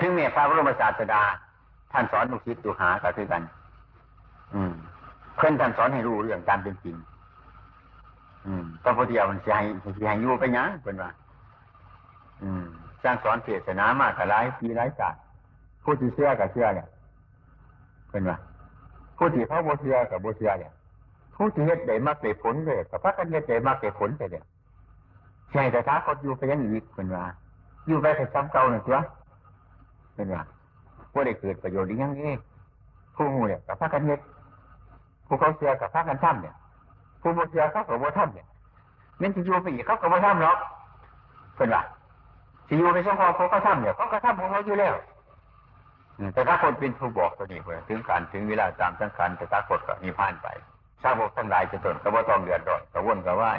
ถึงแม้พระบรมศาสดา ท่านสอนลูกศิษย์ตุหาก็คือกัน อืม เพื่อนท่านสอนให้รู้เรื่องการเป็นจริง อืมพระพุทธเจ้ามันเสียให้เสียให้อยู่ไปยังเป็นว่า อืมสร้างสอนเทศนามากกับหลายปีหลายกาลผู้ที่เชื่อกับเชื่อเนี่ยเป็นว่าผู้ที่เขาโบเชื่อกับโบเชื่อเนี่ยผู้ที่เฮ็ดได้มากได้ผลเลยกับพระกันเฮ็ดได้มากได้ผลไปเนี่ยใช่แต่ถ้าเขาอยู่ไปยังอีกเป็นว่าอยู่ไปแต่ซ้ำเก่าหนึ่งตัว เป็นว่าผู้ได้เกิดประโยชน์อย่างนี้ผู้หูเนี่ยกับพระกันเฮ็ดผู้เขาเชื่อกับพระกันท่ำเนี่ยผู้โบเชื่อเขากับโบทำเนี่ยมันจะอยู่ไปอีกเขากับโบทำหรอกเป็นว่าสิอยู่ในช่องคอเขาก็ท่ำเนี่ยเขาก็ท่ำของเขาอยู่แล้วแต่ถ้าคนเป็นผู้บอกตัวนี้เพื่อถึงการถึงเวลาตามสังขารแต่ถ้าคนก็นิพพานไปชาวโบกทั้งหลายจะตนก็บ่ต้องเดือดร้อนกระวนกระวาย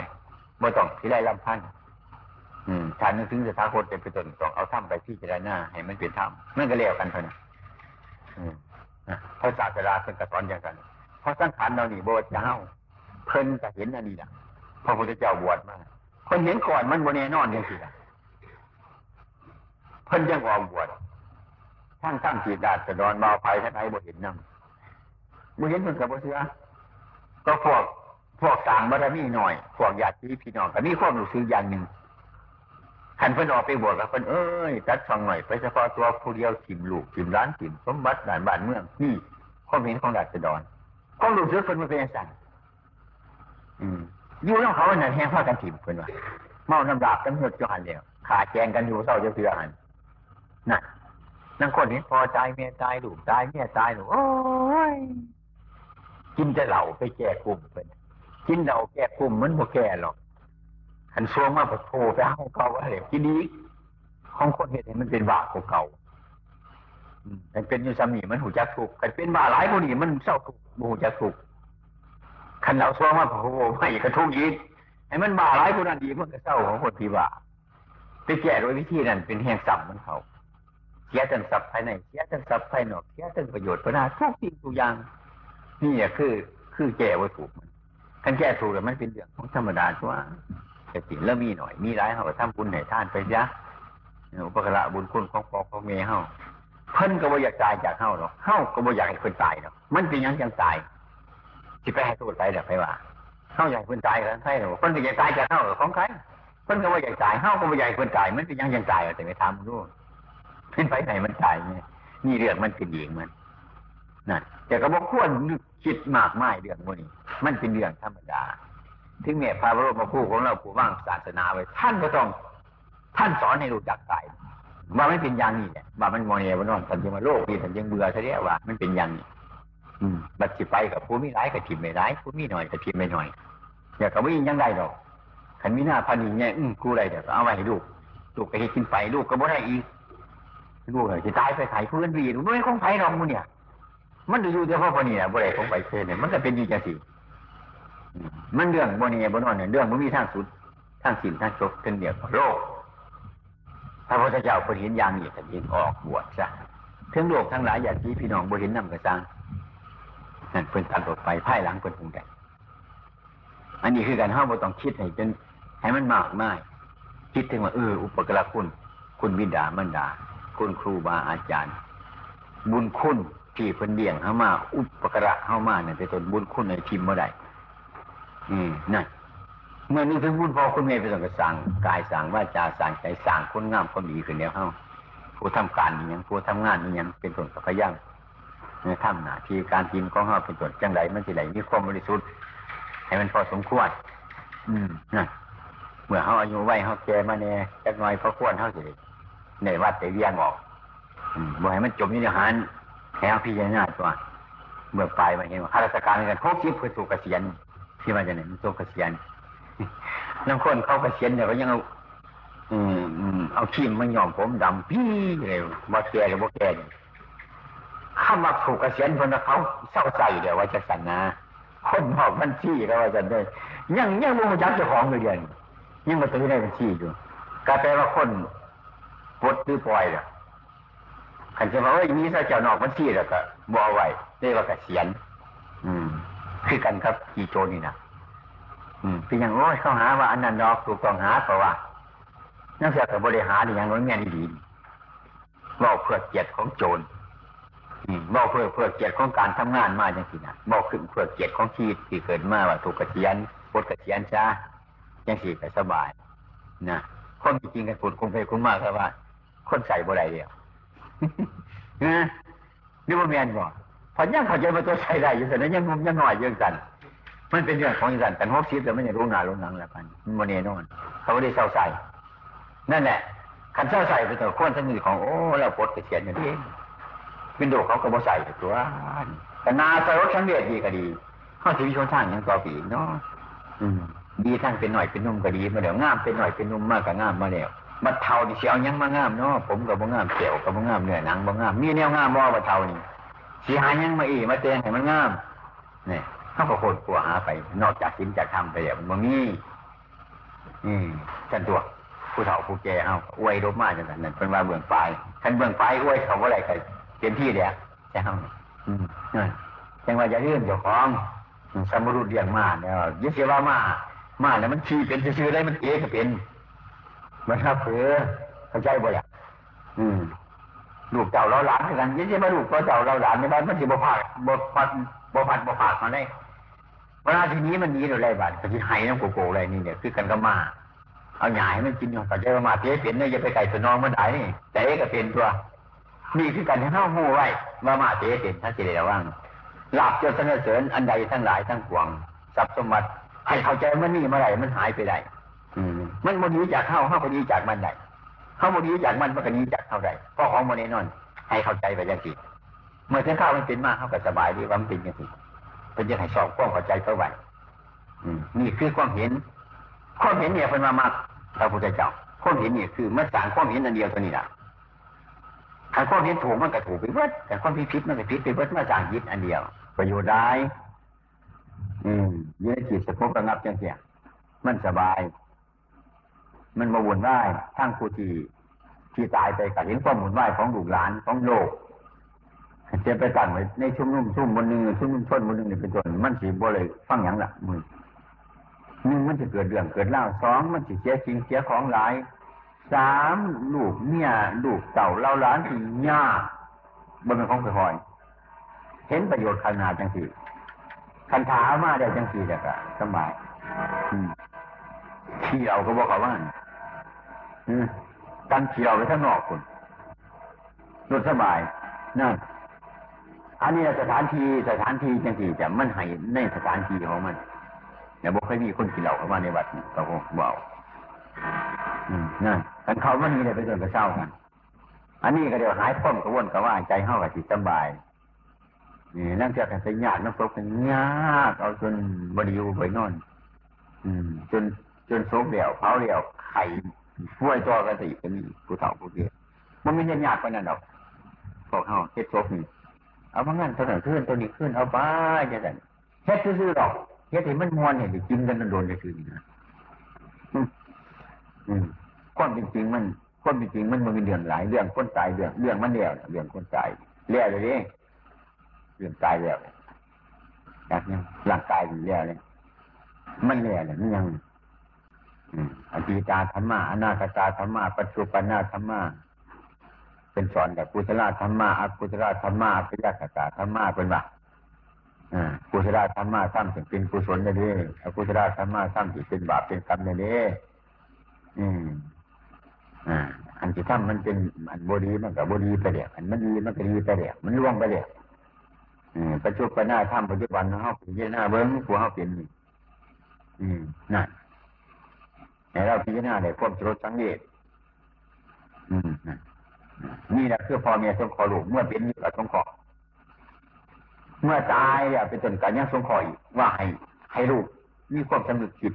บ่ต้องที่ไรลำพันอื ถ้านึกถึงสถาคตเป็นไปตนต้องเอาถ้ำไปที่จะได้หน้าให้มันเป็นถ้ำมันก็เลี้ยวกันเท่านั้นพระศาสดาเพิ่นกระสอนอย่างกันเพราะสังขารเรานี่โบเจ้าเพิ่นจะเห็นอันนี้แหละพระพุทธเจ้าบวชมาคนเห็นก่อนมันโบแน่นอนอย่างสิละเพิ่นยังออกบวชทั้งทั้งจีดาสะดอนเบาไปทั้งไอ้บ่เห็นนั่งบ่เห็นเพิ่นกับบ่เสือก็พวกพวกต่างบารมีหน่อย พวกญาติพี่น้องก็มีความรู้สึกอย่างหนึ่ง ขันเพิ่นออกไปบวชกับเพิ่นเอ้ยตัดฟังหน่อยไปเฉพาะตัวผู้เดียวถิ่มลูกถิ่มร้านถิ่มสมบัติด่านบ้านเมืองนี่ความเห็นของราษฎรความรู้สึกเพิ่นมันเป็นอย่างไรอืมอยู่น้องเขาเนี่ยแห้งผ้ากันถิ่มเพิ่นว่าเมาน้ำดาบกันหดจหันเดียวขาแจงกันอยู่เศร้าจะเสือหันน่ะนั่งคนนี้พอใจเมียตายลูกตายเมียตายหนูโอ้ยกินจะเหล่าไปแก้กลุ่มเป็นกินเหล่าแก้กลุ่มมันบ่แก้หรอก ขันช่วงมาพอโทไปห้องเก่าอะไรกินดีของคนเห็นมันเป็นบาปเก่ามันเป็นอยู่สามีมันหูจักถูกกันเป็นบาหลายคนนี่มันเศร้าถูกหูจักถูกขันเราช่วงมาพอโทไม่กระทุกยีดไอ้มันบาหลายคนนั้นดีมันก็เศร้าของคนที่ว่าไปแก้โดยวิธีนั้นเป็นแห่งสัมมันเขาเสียทั้งทรัพย์ภายในเสียทั้งทรัพย์ภายนอกเสียทั้งประโยชน์พนาทุกสิ่งทุกอย่างนี่คือคือแก้ว่าถูกมันคันแก้ถูกแล้วมันเป็นเรื่องของธรรมดาชัว แต่สิ่งแล้วมีหน่อย มีร้ายเขาก็ทำบุญให้ท่านไปยะอุปกระบุญคุณของพ่อของเมย์เฮาเพิ่นก็บ่อยากตายจากเฮาหรอกเฮาก็บ่อยากให้คนตายหรอกมันเป็นยังยังตายสิไปให้โทษไปแบบไปว่าเฮาอยากคนตายกันใช่หรอเพิ่นก็อยากตายจากเฮาของใครเพิ่นก็บ่อยากตายเฮาก็บ่อยากคนตาย มันเป็นยังยังตายแต่ไม่ทำรู้ขึ้นไปไหนมันตายเนี่ยนี่เรื่องมันเป็นเองมันนั่นแต่ก็บอกควรคิดมากไม่เรื่องพวกนี้ มันเป็นเรื่องธรรมดา ถึงแม้พระบรมครูของเราผู้ว่างศาสนาไว้ท่านก็ต้อง ท่านสอนให้รู้จักตายว่าไม่เป็นอย่างนี้เนี่ยว่ามันโมเนียวันนอนทันยังมาโลกดีทันยังเบื่อเสียว่า มันเป็นอย่างนี้อืมบัดสิไปกับผู้มีร้ายกับทิมไม่ร้ายผู้มีหน่อยกับทิมไม่หน่อยอย่ากับวิ่งยังได้หรอกขันมีหน้าพันนี้เนี่ยอืมกูไรเดี๋ยวเอาไว้ให้ลูกลูกก็ให้กินไปลูกก็บ่ได้อีกลูกเลยจะตายไปไถ่เพื้นวีนไม่คงไผ่รองมึงเนี่ย มันจะอยู่เฉพาะคนนี้นะบ่ได้คงไปเช่นเนี่ยมันก็เป็นดีจังสิ มันเรื่องบนนี้บนนอนเนี่ยเรื่องมันมีทางสุดทางสิ่งทางจบเป็นเดียวกับโลกพระพุทธเจ้าคนเห็นอย่างนี้แต่ยิงออกบวชซะทั้งโลกทั้งหลายอย่างที่พี่น้องบ่เห็นนำกระซังนั่นเป็นตัดออกไปพ่ายหลังเป็นภูมิใจอันนี้คือการห้ามบ่ต้องคิดให้จนให้มันมากมายคิดถึงว่าเอออุปกรณ์คุณ คุณวิดามันดา คุณครูบาอาจารย์ บุญคุณที่เพิ่นเลี้ยงเข้ามา อุปกระเข้ามาเนี่ยเป็นต้นบุญคุณในทิมเมื่อใด อืมนั่นเมื่อนี้ถึงบุญพอคุณแม่ไปต้องกระสั่งกายสั่งว่าจาสั่งใจสั่งคนงามคนดีขึ้นแล้วเฮาผู้ทำการนี่ยังผู้ทำงานนี่ยังเป็นต้นกับพยังในถ้ำหนาที่การกินของเฮาเป็นต้นจังไรมันสิไหลมีความบริสุทธิ์ให้มันพอสมควร อืมนั่นเมื่อเฮาอายุไว้เฮาแก่มาเนี่ยจักหน่อยพอควรเฮาสิในวัดแต่เวียงออกบ่ให้มันจมอยู่ในหันแถวพี่ยังหน้าตัวเมื่อปลายมาเห็นว่าข้าราชการกันพบชิบเพื่อถูกเกษียณ ที่มาจากไหนมันถูกเกษียณน้ำคนเขาเกษียณเนี่ยก็ยังเอาอืมเอาขี้มันยอมผมดำพี่เลยบ่แก่หรือบ่แก่ข้ามาถูกเกษียณคนเขาเศร้าใจเดี๋ยวว่าจะสันนะคนบอกบัญชีก็ว่าจะได้ยังยังโมยักเจ้าของเลยเดียนยังมาตื้อในบัญชีอยู่ก็แปลว่าคนปดหรือปล่อยล่ะขันจะบอกว่ามีถ้าเจ้านอกมันที่แล้วก็บอไว้เรียกว่าเกษียณอืม คือกันครับกี่โจนี่นะอืมเป็นอย่างโอ้ยเขาหาว่าอันนั้นดอกถูกต้องหาเพราะว่านักเสียกับบริหารอย่างน้อยแม่นดีเว่เพื่อเกียรติของโจรอืมเว่เพื่อเพื่อเกียรติของการทำงานมาจังสินะเว่ขึ้นเพื่อเกียรติของชีวิตที่เกิดมาว่าถูกกระเทียนปดกระเทียนช้าจังสิก็สบายนะคนจริงกันพูดคงไปคงมากครับว่า คนใส่บ่ได้เดียวนะนี่ว่าแมนบ่ พอยังเข้าใจมาตัวใส่ได้อยู่แต่นั้นยังงมยังหน่อยเรื่องกันมันเป็นเรื่องของอีสันแต่หกสิบแต่ไม่ได้รู้หนารู้หนังแล้วกันมันโมเนนอนเขาไม่ได้เศร้าใส่นั่นแหละคันเศร้าใส่ไปตัวคนทั้งนี้ของโอ้แล้วดกระเทียนอย่างนี้เป็นโดเขาก็บ่ใส่ตัวแต่นาใส่รถชั้นเวทดีก็ดีเข้าชีวิตชนทางยังต่อปีเนาะอืมดีทั้งเป็นหน่อยเป็นนุ่มก็ดีมาเดี๋ยวงามเป็นหน่อยเป็นนุ่มมากก็งามมาแล้วบัดเทานี่เสียวยังมางามเนาะผมกับบ่งามเสียวกับบ่งามเนื้อหนังบ่งามมีแนวงามบ่บัดเทานี่ สีหายังมาอีมาเตงให้มันงามนี่เขาก็โคตรกลัวหาไป นอกจากสินจากทำไปแล้วมันมีอืมฉันตัว ผู้เฒ่าผู้แก่เอาอวยรบมาจังนั้นนั่นเป็นว่าเบื้องปลายคันเบื้องปลายอวยเขาบ่ได้ก็เต็มที่แล้วใช่เฮาอืมนั่นจังว่าอย่เลื่อนเจ้าของสมรุษเลี้ยงมาเนี่ยยึดเสียว่ามามาแล้วมันขี่เป็นซื่อๆได้มันเอะก็เป็นมันครับเผือเข้าใจบ่ล่ะอืม ลูกเจ้าเราหลานด้วยกันยิ่งมาลูกเจ้าเราหลานในบ้านมันสิบ่พาบ่พัดบ่พัดบ่ผามาได้เวลาทีนี้มันหนีโดยไรบาดก็สิหายน้ำโกโก้อะไรนี่เนี่ยคือกันก็มาเอาหยายมันกินอยู่เข้าใจว่มาเจ๊เป็นเนี่ยอย่าไปไก่ตัวน้องมันได้นี่แต่เอ๊ก็เป็นตัวนี่คือกันให้เฮาฮู้ไว้ว่ามาเจ๊เป็นถ้าสิได้ระวังลาบเจ้าสนเสริญอันใดทั้งหลายทั้งปวงทรัพย์สมบัติให้เข้าใจมันนี่เมื่อไรมันหายไปได้อืมมันโมดีจากเข้าเข้าพอดีจากมันได้ เข้าโมดีจากมันมันก็ดีจากเข้าได้เพราะของโมเนนอนให้เข้าใจไปอย่างสิเมื่อถึงข้าวมันเป็นมากเขาก็สบายดีว่ามันเป็นอย่างสิเป็นยังให้สอบความเข้าใจเข้าไว้อืมนี่คือความเห็น ความเห็นเนี่ยเป็นมามากพระพุทธเจ้าความเห็นเนี่ยคือมันสั่งความเห็นอันเดียวตัวนี้แหละถ้าความเห็นถูกมันก็ถูกไปเบิดแต่ความผิดผิดมันก็ผิดไปเบิดมาสั่งยึดอันเดียว ประโยชน์ได้อืมยืนจิตสงบระงับจังเสียมันสบาย มันมาวนไหวทั้งผู้ที่ที่ตายไปกับเห็นความหมุนไหวของลูกหลานของโลกจะไปตั้งไว้ในชุ่มนุ่มชุ่มบนหนึ่งชุ่มนุ่มชนบนหนึ่งนี่เป็นต้นมันสีบ่เลยฟังอย่างละมือหนึ่งมันจะเกิดเรื่องเกิดเล่าสองมันจะเสียสิ่งเสียของหลายสามลูกเมียลูกเต่าเล่าหลานที่ยากบนเป็นของคอยเห็นประโยชน์ขนาดจังสี่คันถามาได้จังสี่แต่ก็สบายอืมขี่เราก็บอกเขาว่า กันขี่เราไปข้างนอกคนรถสบายนั่นอันนี้สถานที่สถานที่จังสี่จะมันให้ในสถานที่ของมันแต่บอกเคยมีคนขี่เราเข้ามาในวัดก็บอกบอกอืมนั่นกันเขามันมีอะไรไปจนกระเช้ากัน อันนี้ก็เดี๋ยวหายพ้นกระวนกระว่ายใจเข้ากับจิตสบายนี่นั่งเจอกันสัญญาณน้ำตกกันยากเอาจนบริยูไปนอน อืม จนจนโซกเดี่ยวเผาเดี่ยวไข่ ช่วยตัวกันติก็มีผู้เฒ่าผู้เดียวมันไม่ยากกว่านั้นหรอกพวกเขาเฮ็ดโซกนี่เอามางั้นตัวหนึ่งขึ้นตัวนี้ขึ้นเอาไปจะไงเฮ็ดซื่อๆหรอกเฮ็ดให้มันมวนเนี่ยกินกันโดนๆซื่อนะอืมความจริงๆมันความจริงมันมันมีเรื่องหลายเรื่องคนตายเรื่องเรื่องมันเดียวเรื่องคนตายเลี้ยเลยดิเรื่องตายแล้วจากนี้ร่างกายอยู่แล้วเนี่ยมันแล้วเนี่ยมันยัง อดีตาธรรมะอนาคตาธรรมะปัจจุบันาธรรมะเป็นสอนแบบกุศลธรรมะอกุศลธรรมะอภิยาคตาธรรมะเป็นว่ากุศลธรรมะสร้างถึงเป็นกุศลเลยดิอกุศลธรรมะสร้างถึงเป็นบาปเป็นกรรมเลยดิอืมอ่าอันที่ทำมันเป็นอันบดีมันกับบดีไปเดียอันมันดีมันก็ดีไปเดียมันล่วงไปเดียปัจจุบันหน้าทำปัจจุบันเขาเป็นยี่หน้าเบิ้งผัวเขาเป็นนี่อืมนั่น ในเราพิจารณาได้ควบสรุปสังเกตนี่แหละคือพ่อเมียสงขอลูกเมื่อเป็นอยู่กับสงขอเมื่อตายเนี่ยเป็นต้นการยังสงขออีกว่าให้ให้ลูกมีความสำนึกจิต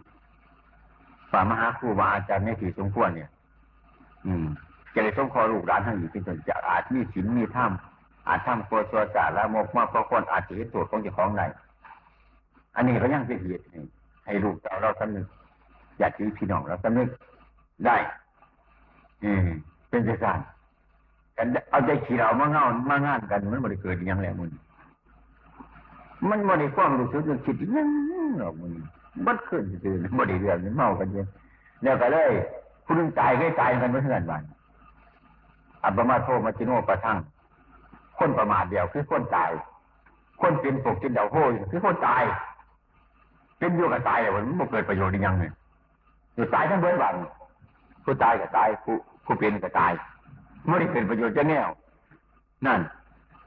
ฝ่ามหาครูบาอาจารย์ในที่สมควรเนี่ย อืมจะได้สงขอลูกหลานทั้งอยู่เป็นต้นจากอาจมีศีลมีธรรมอาจทำโคชัวสาละโมกมาเพราะคนอาจจะเห็นตัวของเจ้าของไหนอันนี้ก็ยังเป็นเหตุให้ลูกเราเราสำนึก อยากที่พี่น้องเราสำนึกได้อืมเป็นใจสั่นกันเอาใจขี่เรามาเงามางานกัน มันบริเกิดยังไงมึงมันบริความรู้สึกนึกคิดยังหรอกมึงบัดขึ้นตื่นบริเรื่องเมากันเยอะแล้วก็เลยผู้นึงตายก็ตายกันไม่เท่ากันวันอัปมาโทมาจิโนประทังคนประมาทเดียวคือคนตาย คนเป็นปกกินเดาโห้ยคือคนตาย เป็นอยู่กับตายเลยมันไม่เกิดประโยชน์ยังหนึ่ง อยู่ตายทั้งเบิดวันผู้ตายก็ตายผู้ผู้เป็นก็ตายไม่ได้เป็นประโยชน์จะแนว นั่น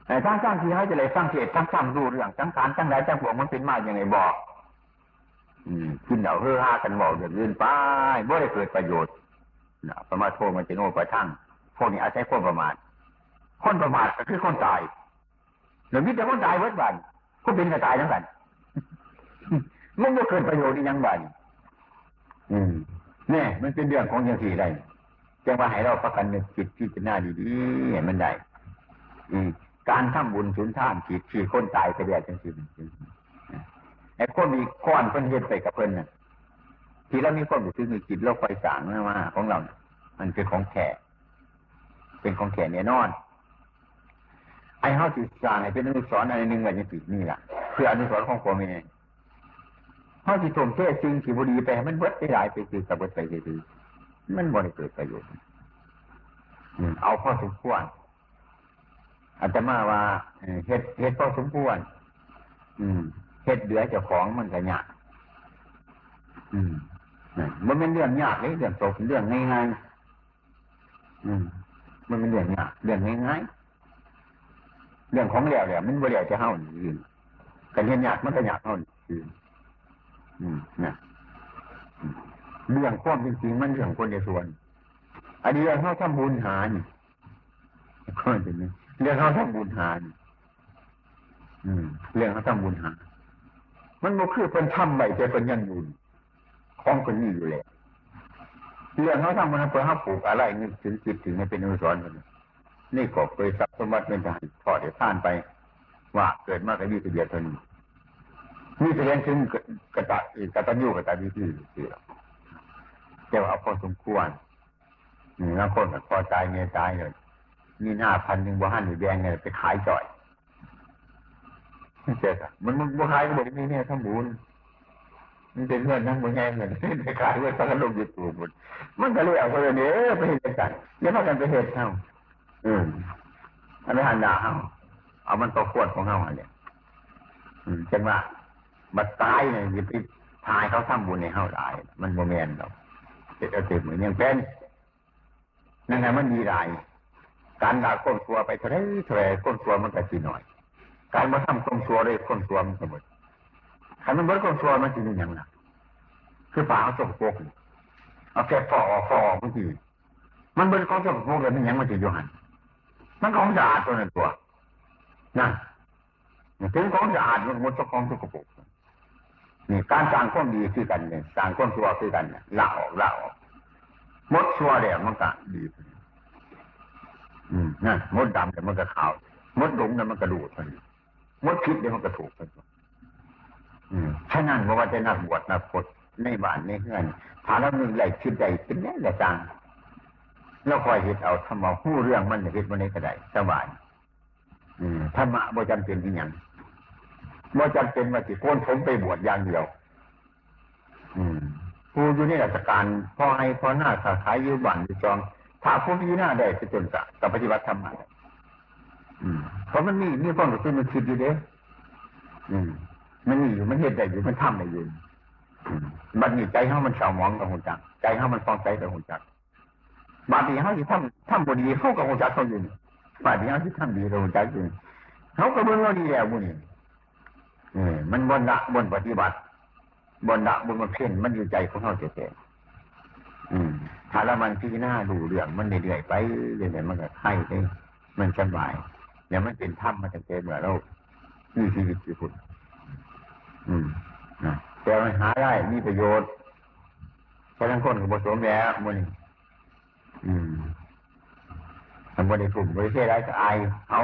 แต่ทางสร้างที่ให้จะเลยสร้างเทศทั้งซ้ำดูเรื่องทั้งการทั้งใดทั้งพวกมันเป็นมาอย่างไงบอก อืมกินเดาเฮือฮากันบอกอย่างอื่นไปไม่ได้เกิดประโยชน์นะประมาทโทมันจะโน่ประทั่งพวกนี้อาศัยคนประมาทคนประมาทก็คือคนตายหรือมิแต่คนตายเวิร์ดบันคนเป็นก็ตายทั้งกันมันไม่เกิดประโยชน์อีกยังบัน อืมเนี่ยมันเป็นเรื่องของอย่างสี่ได้จังว่าให้เราประกันนึกจิตที่จะหน้าดีๆให้มันได้อืมการทำบุญสุนทานจิตที่คนตายไปเดียจังสิไอ้คนมีก้อนเพิ่นเฮ็ดไปกับเพิ่นน่ะ ที่เรามีความรู้สึกมีจิตเราไฟสางมาของเรา มันเป็นของแข็เป็นของแข็เนี่ยนอน ไอ้เฮาสิสร้างให้เป็นอนุสรณ์อะไรหนึ่งอะไรอย่างนี้ล่ะ เพื่ออนุสรณ์ของพ่อแม่ เฮาสิทมเทสิ่งที่บุรีไปให้มันเบิดไปหลายไปคือกับเบิดไปคือมันบ่ได้เกิดประโยชน์อืมเอาพอสมควรอาจจะมาว่าเฮ็ดเฮ็ดพอสมควรอืมเฮ็ดเหลือเจ้าของมันก็ยากอืมมันเป็นเรื่องยากเลยเรื่องตกเรื่องง่ายๆอืมมันเป็นเรื่องยากเรื่องง่ายๆเรื่องของเหลวเนี่ยมันบ่เหลวจะเฮาอื่นกันเห็นยากมันก็ยากเฮาอื่นอืม นะเรื่องความจริงๆมันเรื่องคนในส่วน อันนี้เรื่องเขาทำบุญหานี่ก็จะนี่เรื่องเขาทำบุญหานี่เรื่องเขาทำบุญหา มันบ่คือเป็นทำใบแต่เป็นยังบุญของคนนี้อยู่แล้วเรื่องเขาทำมันเพื่อเขาปลูกอะไรนึกถึงจิตถึงให้เป็นอุสรณ์กันนี่ก็เคยทรัพย์สมบัติเป็นทหารทอดเดี๋ยวท่านไป ว่าเกิดมากกับยี่สิบเดียเท่านี้ นี่แสดงถึงกระตะกระตันยูกระตะวิธีสิจะว่าเอาพอสมควรนี่งคนก็พอตายเมียตายเลยมีหน้าพันหนึ่งบ้านหรือแดงเนี่ยไปขายจ่อยเจ๊ะมันมันบ้านก็บอกมีเนี่ยทำบุญมันเป็นเพื่อนนั่งบนแง่เงินไปขายเพื่อนพักลงยูทูบหมดมันก็เลยเอาคนนี้ไปเห็นกันยังพากันไปเห็นเท่าอืมอันนี้หันดาเฮาเอามันตัวขวดของเฮาเนี่ยอืมจังว่า บัดตายเนี่ยอย่าไปทายเขาทำบุญในเฮาหลาย มันโมเมนต์เราเจ็ดเต็มเหมือนยังเป็นนั่นไงมันดีหลายการด่าก้นตัวไปเท่าไรเท่าไรก้นตัวมันก็สีหน่อย การมาทำก้นตัวเลยก้นตัวมันก็หมดขันมันเบิดก้นตัวมันจะมีอย่างไรคือป่าเขาสกปรกเอาแค่ฟอฟอมื่อกี้มันเบิดของสกปรกเลยมันยังมันจะอยู่หันมันของสะอาดตัวนั้นตัวนั่นถึงของสะอาดมันหมดของสกปรก นี่การสร้างความดีคือกันเนี่ยสร้างความชั่วคือกันเนี่ยละออกละออกมดชั่วเดี๋ยวมันก็ดีอืมนั่นมดดำเดี๋ยวมันก็ขาวมดหลงเดี๋ยวมันก็ดูดมันมดพิษเดี๋ยวมันก็ถูกมันอืมฉะนั้นว่าจะนักบวชนักพจน์ในบ้านในเฮือนถ้าเราหนึ่งไหลคิดใดเป็นแน่แต่จางเราคอยเห็ดเอาทำเอาผู้เรื่องมันเห็ดมันในกระไดสบายอืมธรรมะบ่จำเป็นที่ยัง บ่จำเป็นว่าสิโกนผมไปบวชอย่างเดียว อืมผู้อยู่ในราชการพอให้พอหน้าขาขายอยู่บ้านอยู่จองถ้าผู้ที่หน้าได้จะจนจะกับปฏิบัติธรรมะอืมเพราะมันมีมีความรู้สึกมันคิดอยู่เด้อืม มันมีอยู่มันเห็นได้อยู่มันทำได้อยู่บัดนี้ใจเขามันเฉามองกับหัวจักใจเขามันฟองใจกับหัวจักบาดนี้เขาที่ทำทำบดีเข้ากับหัวจักเขาอยู่บาดนี้เขาที่ทำดีกับหัวจักอยู่เขาก็เบิ่งเราดีแล้วบุนี่ มันบนละบนปฏิบัติ บนละบนมันเพ่นมันอยู่ใจของเขาเจ๋ๆถ้าละมันพี่หน้าดูเรื่องมันเรื่อยๆไปเรื่อยๆมันก็ไข่ได้มันสบายเนี่ยมันเป็นถ้ำมันจะเจอเหมือนเรามีชีวิตอยู่คุณอืมนแต่มันหาได้มีประโยชน์เพราะทั้งคนกับผสมแล้วมันอืมมันบริสุทธิ์บริเทศไรก็อายเอา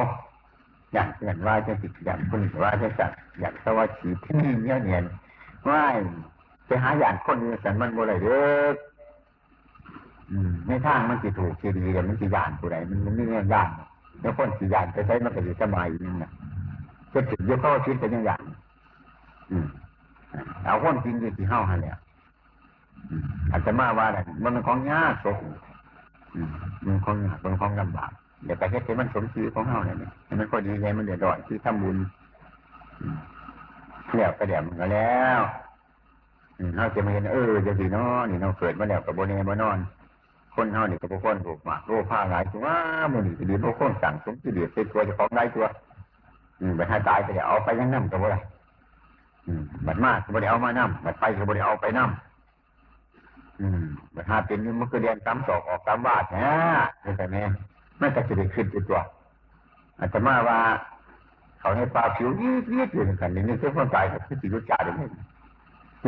อย่ากอยากว่าจะติดอย่ากคนว่าจะจัดอย่ากสวัสดีที่เนี่ยเนียนว่าไปหาอย่ากคนสันมันบ่ได้เด้ออืมในทางมันสิถูกสิดีแต่มันสิย่านผู้ใดมันมันไม่เงี้ยยานแล้วคนสิย่านไปใช้มันก็อยู่สบายนึงน่ะจะถึงยกเข้าชีวิตเป็นอย่างอืมเอาคนจริงอยู่ที่เฮาฮะเนี่ยอาจจะมาว่าอะไรมันเป็นของยากศกมันของยากมันของลำบาก เดี๋ยวไปเฮ็ดให้มันสมชื่อของเฮาเนี่ยให้มันพอดีไงมันเดือดร้อนคือทำบุญอืมแล้วก็เดี๋ยวมันก็แล้วเฮาจะมาเห็นเออจะสิเนาะนี่เนาเกิดมาแล้วกับโบเน่บ่นอน คนเฮานี่ก็บ่คนถูกมากโลภะหลายตัวมื้อนี้ก็ดีบ่คนสั่งสมกิเลสเป็นตัวจ้าของหลายตัวอืมไปหาตายก็เดี๋ยวเอาไปยังน้ำก็บ่ได้อืมบัดมากก็บ่ได้เอามาน้ำบัดไปก็บ่ได้เอาไปน้ำบัดหาเป็นนี่มันก็เรียนตามสอกออกตามบาดนะเข้าใจไหม มันก็จะได้ขึ้นตัวตัวอาตมาว่า เขาให้ปลาผิวยืดยืดอยู่กันนี่นี่คือความตายกับคือสิรู้จักได้ไหม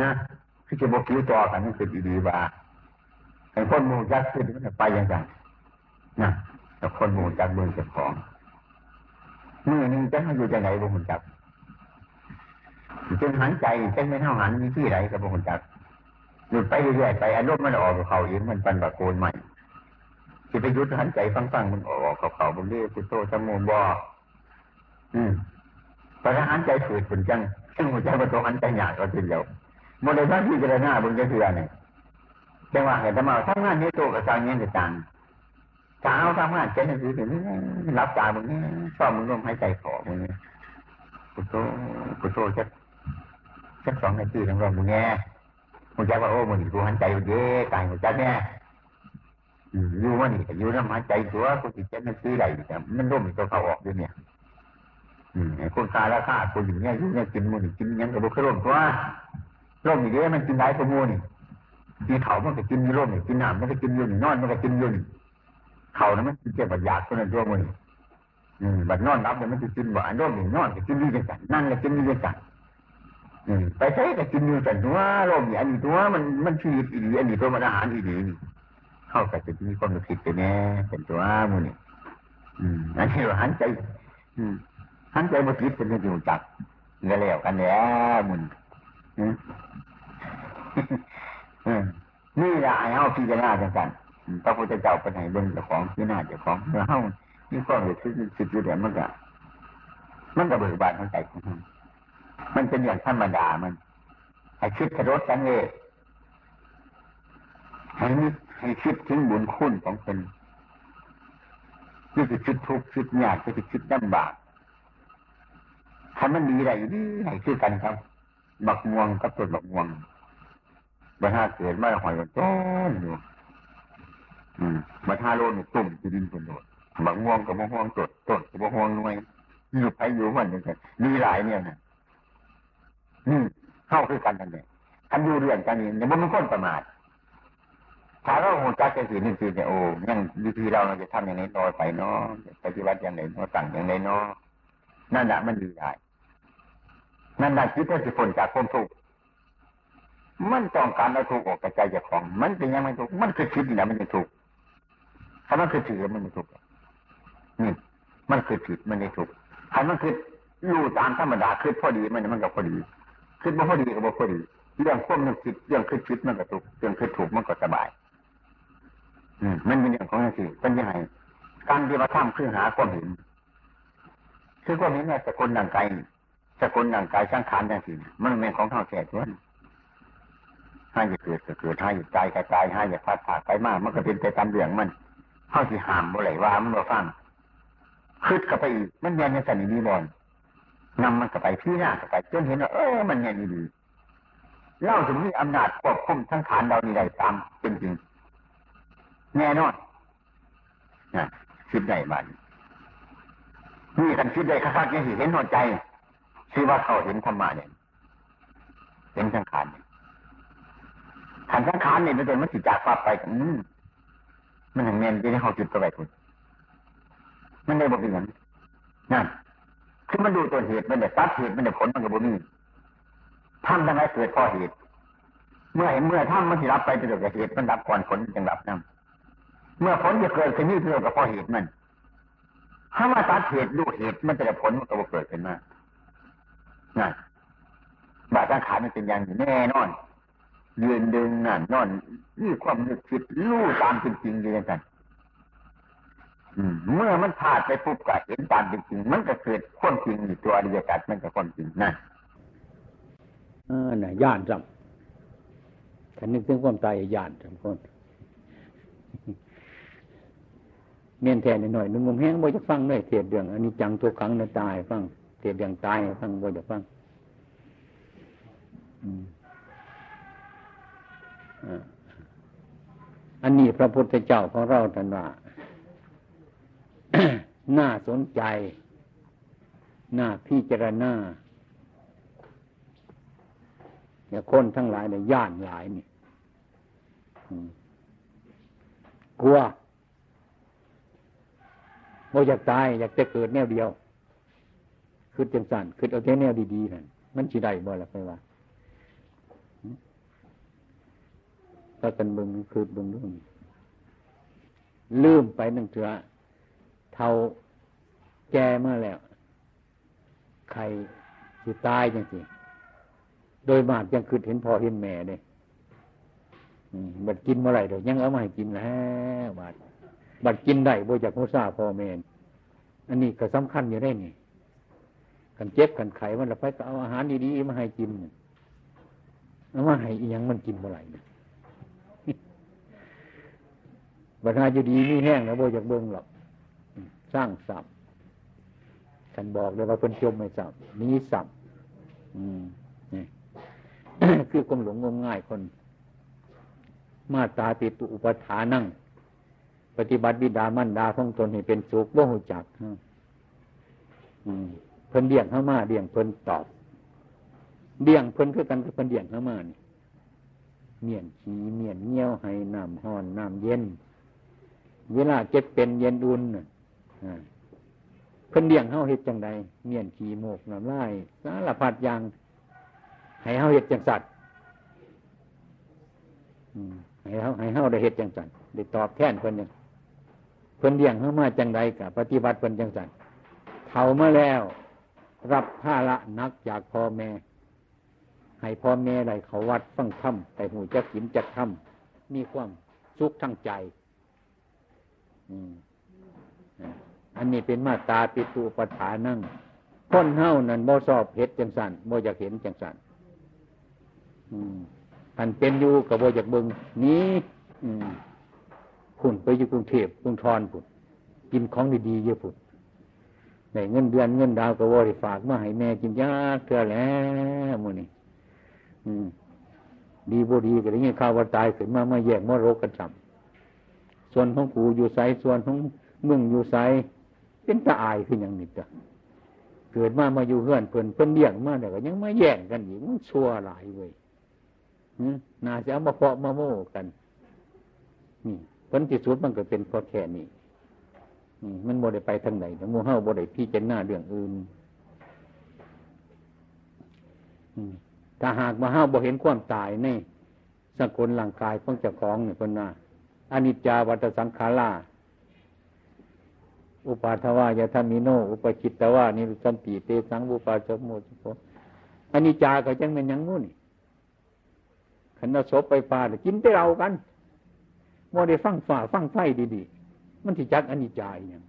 นะคือจะบอกผิวต่อกันนี่คือดีๆว่าไอ้คนมู่จักขึ้นมันไปยังไงนะแต่คนมู่จักเมือเจ้าของมือหนึงจะให้อยู่จังไหนบ่หุ่นจักจนหันใจจังไม่เท่าหันมีที่ไหนกับบ่หุ่นจักหยุดไปเรื่อยๆไปอารมณ์มันออกกับเขาเองมันปันบะโกนใหม่ ที่ไปหยุดหันใจฟังๆมันออกกับเขาบนเรื่อยพุทโธสมุนบ่อืมพอหันใจฝืดฝืนจังซึ่งหัวใจประตูหันใจหยาดก็ทีเดียวโมเดลท่านที่เจรณาบนเรือเนี่ยจังหวะเห็นธรรมะทั้งงานนี้โตกับจางเงี้ยกับจางเช้าทำงานเจนคือถึงรับตามึงนี่ชอบมึงร่วมหายใจขอมึงนี่พุทโธพุทโธจะสักสองนาทีทั้งรอบมึงแง่มึงจะว่าโอ้มึงกูหันใจมึงเด้ตายมึงจะแน่ อยู่ว่านี่อยู่น้ำหันใจตัวกูติดเจนคืออะไรแต่มันร่วมตัวเขาออกด้วยเนี่ยอืมคนคาราคาคนอยู่เนี่ยอยู่เนี่ยกินมูนี่กินยังกับบุคร่มตัวร่มนี่างเด้มันกินได้ตัวมูนี่กินเขามันก็กินอยู่ร่มนี่กินน้ำมันก็กินอยู่นี่นอนมันก็กินอยู่นี่เขานั้นมันกินเจ็บบัดยากตัวนั้นตัวมูนี่บัดนอนรับเนี่ยมันจะกินบ่อันร่มนี่นอนก็กินอยู่จังนนั่งก็กินอยู่จังสันไปใช้ก็กินอยู่จังตัวร่มนี่อันนี้ตัวมันมันชีวิตอีหลีอันนี้ตัวมันอาหารอีหลีนี่ เข้ากับจะมีความรู้สึกไปแน่เป็นตัวมูนี่อืมอันนี้ว่าหันใจ อืมหันใจมาคิดเป็นอยู่จักเงยแล้วกันแล้วมุนนี่แหละไอ้เฮาพิจารณาจังกันพระพุทธเจ้าเป็นไหนเบิ่งเจ้าของพิจารณาเจ้าของเมื่อเฮามีความรู้สึกสึกอยู่เดี๋ยวมันก็มันก็เบิกบานของใจของมันมันเป็นอย่างธรรมดามันให้คิดกระโดดกันเลยให้นึก ให้คิดถึงบุญคุณของเป็นนี่คือคิดทุกข์คิดยากคือคิดลำบากถ้ามันดีอะไรดีให้คือกันครับ บักม่วงกับต้นบักม่วงบรรทัดเกิดมาหอยมันต้นอยู่บรรทัดโลนตุ่มที่ดินเป็นโดดบักม่วงกับมะม่วงต้นต้นกับมะม่วงหน่วยอยู่ไปอยู่มันนี่กันมีหลายเนี่ยนะนี่เข้าคือกันนั่นเองคันอยู่เรื่องกันนี่เนี่ยมันไม่คนประมาท ถ้าเราหัวใจจะสีนี่คือเนี่ยโอ้ยังวิธีเราเราจะทำอย่างไรน้อยไปเนาะปฏิบัติอย่างไรเนาะสั่งอย่างไรเนาะนั่นแหละมันดีได้นั่นแหละคิดว่าจะพ้นจากความทุกข์มันต้องการเอาทุกข์ออกกระจากใจากของ มันเป็นยังไม่ทุกข์มันคือคิดนี่แหละมันจะทุกข์ถ้ามันคือถือมันไม่ทุกข์นี่มันคือผิดมันไม่ทุกข์ถ้ามันคือรู้ตามธรรมดาคือพอดีมันมันก็พอดีคือบ่พอดีก็บ่พอดี เรื่องควบมันคิดเรื่องคือคิดมันก็ทุกข์เรื่องคือถูกมันก็สบาย มันเป็นเรื่องของสิ่งเป็นยังไงการที่มาทำคือหาความเห็น คือพวกนี้เนี่ยสกุลดังไกลสกุลดังไกลสร้างขานอย่างสิมันเป็นของเท่าแก่ตัวให้จะเกิดก็เกิดให้ใจกระจายให้จะพัดผ่าไปมาก มันก็เป็นไปตามเรื่องมันเข้าที่หามบ่ไหลว่ามันบ่ฟังคืดกับไปอีกมันยันในสันนิบอนนำมันกับไปพี่หน้ากับไปจนเห็นว่าเออมันยันดีเล่าถึงมีอำนาจควบคุมทั้งฐานเรานี่ได้ตามเป็นจริง แน่นอนนะคิดได้บ้านนี่กันคิดได้คักๆยังสิเห็นหัวใจชื่อว่าเขาเห็นธรรมะเนี่ยเห็นสังขารเนี่ยขันสังขารเนี่ยเป็นมันสิจากฟ้าไปอืมมันเห็นเงินที่เขาจุดตัวไปคุณมันได้บอกอย่างนั่นคือมันดูตัวเหตุมันเนี่ยตัดเหตุมันเนี่ยผลมันกับบุญทำทั้งไรเกิดพอเหตุ เมื่อเห็นเมื่อทำมันสิรับไปเป็นเกิดเหตุมันรับก่อนผลจึงรับนั่น เมื่อผลจะเกิดขึ้นนี่เพื่อกับพอเหตุมันถ้ามาตัดเหตุดูเหตุมันจะได้ผลมันก็เกิดขึ้นมานั่นบาดสังขารมันเป็นอย่างแน่นอนยืนดึงนั่นนอนนี่ความนึกคิดรู้ตามจริงๆอย่างนั้นเมื่อมันผ่านไปปุ๊บก็เห็นตามจริงๆมันก็เกิดความจริงอยู่ตัวอริยสัจมันก็ความจริงนั่นอ่าน่ะย่านจำถ้านึกถึงความตายย่านจำคน เมียนแทนหน่อยๆนุ่มแห้งบ่จะฟังเลยเทศเรื่องอันนี้จังตัวครั้งนั้นตายฟังเทศเรื่องตายฟังบ่จะฟังอันนี้พระพุทธเจ้าของเราท่านว่าน่าสนใจ น่าพิจารณาอย่าคนทั้งหลายเนี่ยย่านหลายนี่กลัว บ่อยากตาย อยากจะเกิดแนวเดียวคือจังสันคือเอาแต่แนวดีๆนั่นมันสิได้บ่ล่ะไปว่าถ้ากันเบิ่งคือเบิ่งเรื่องลืมไปนั่งเถื่อเท่าแก่มาแล้วใครสิตายจังสิโดยมากยังคือเห็นพ่อเห็นแม่เนี่ยบัดกินเมื่อไหร่เดี๋ยวยังเอามาให้กินแล้วบัดบัดกินได้บ่จากโมซาพ่อแม่น อันนี้ก็สำคัญอยู่ได้นี่กันเจ็บกันไข้มันละไปก็เอาอาหารดีๆมาให้กินเอามาให้อีหยังมันกินเมื่อไหร่เนี่ยบัดหาอยู่ดีมีแห้งแล้วบ่จากเบิ่งหรอกสร้างสับท่านบอกเลยว่าเป็นจมไม่สับนี้สับอืมนี่คือความหลงงมง่ายคน มาตาติตุอุปทานั่ง ปฏิบัติบิดามันดาของตนให้เป็นสุขบ่หูจักเพิ่นเดี่ยงเข้ามาเดี่ยงเพิ่นตอบเดี่ยงเพิ่นคือกันกับเพิ่นเดี่ยงเข้ามานี่เมียนขี้เมียนเงี้ยวให้น้ำห้อนน้ำเย็น เวลาเจ็บเป็นเย็นอุ่นเพิ่นเดี่ยงเฮาเฮ็ดจังใดเมียนขี้โมกน้ำลายสารพัดอย่างให้เฮาเฮ็ดจังสัตว์ให้เฮาให้เฮาได้เฮ็ดจังสัตว์ได้ตอบแทนเพิ่นยัง เพิ่นเลี้ยงเฮามาจังใดกับปฏิบัติเพิ่นจังสัตว์เฒ่ามาแล้ว รับภาระนักจากพ่อแม่ ให้พ่อแม่ได้เขาวัดฟังธรรมแต่หูจักขินจักธรรมมีความสุขทั้งใจอันนี้เป็นมาตาปิตุปฐานั่งคนเฮานั่นบ่ชอบเห็ดจังสันบ่อยากเห็นจังสันอันเป็นอยู่กับบ่อยากเบิงนี้ คุณไปอยู่กรุงเทพกรุงทอนผุดกินของดีๆเยอะผุดในเงินเดือนเงินดาวก็บ่ได้ฝากมาให้แม่กินยากเท่าแล้วมือนี้ดีบ่ดีก็ได้ยข่าวว่าตายขึ้นมามาแยกมรรกกันจำส่วนของกูอยู่ไสส่วนของมึงอยู่ไสเป็นตาอายคืออย่างนี้จ้ะเกิดมามาอยู่เฮือนเพิ่นเพิ่นเลี้ยงมาแต่ก็ยังมาแย่งกันอีกมันชั่วหลายเว้ยน่าจะเอามาเพาะมาโม่กัน ผลที่สุดมันก็เป็นพอแค่นี้นี่มันโมได้ไปทางไหนแต่มูเฮาโมได้พี่เจนหน้าเรื่องอื่นถ้าหากมาเฮาบ่เห็นความตายในสกุลร่างกายของเจ้าของเนี่ยคนน่าอนิจจาวัตสังขาราอุปาทวายาธามิโน อุปจิตตวานิสันติเตสังอุปาจโมจิโพอันนี้จาก็จังเป็นยังงู้นี่ขันเราศพไปป่ากินไปเรากัน โมได้ฟังฝ่าฟังไฟดีๆ มันสิจักอนนี้จายอย่าง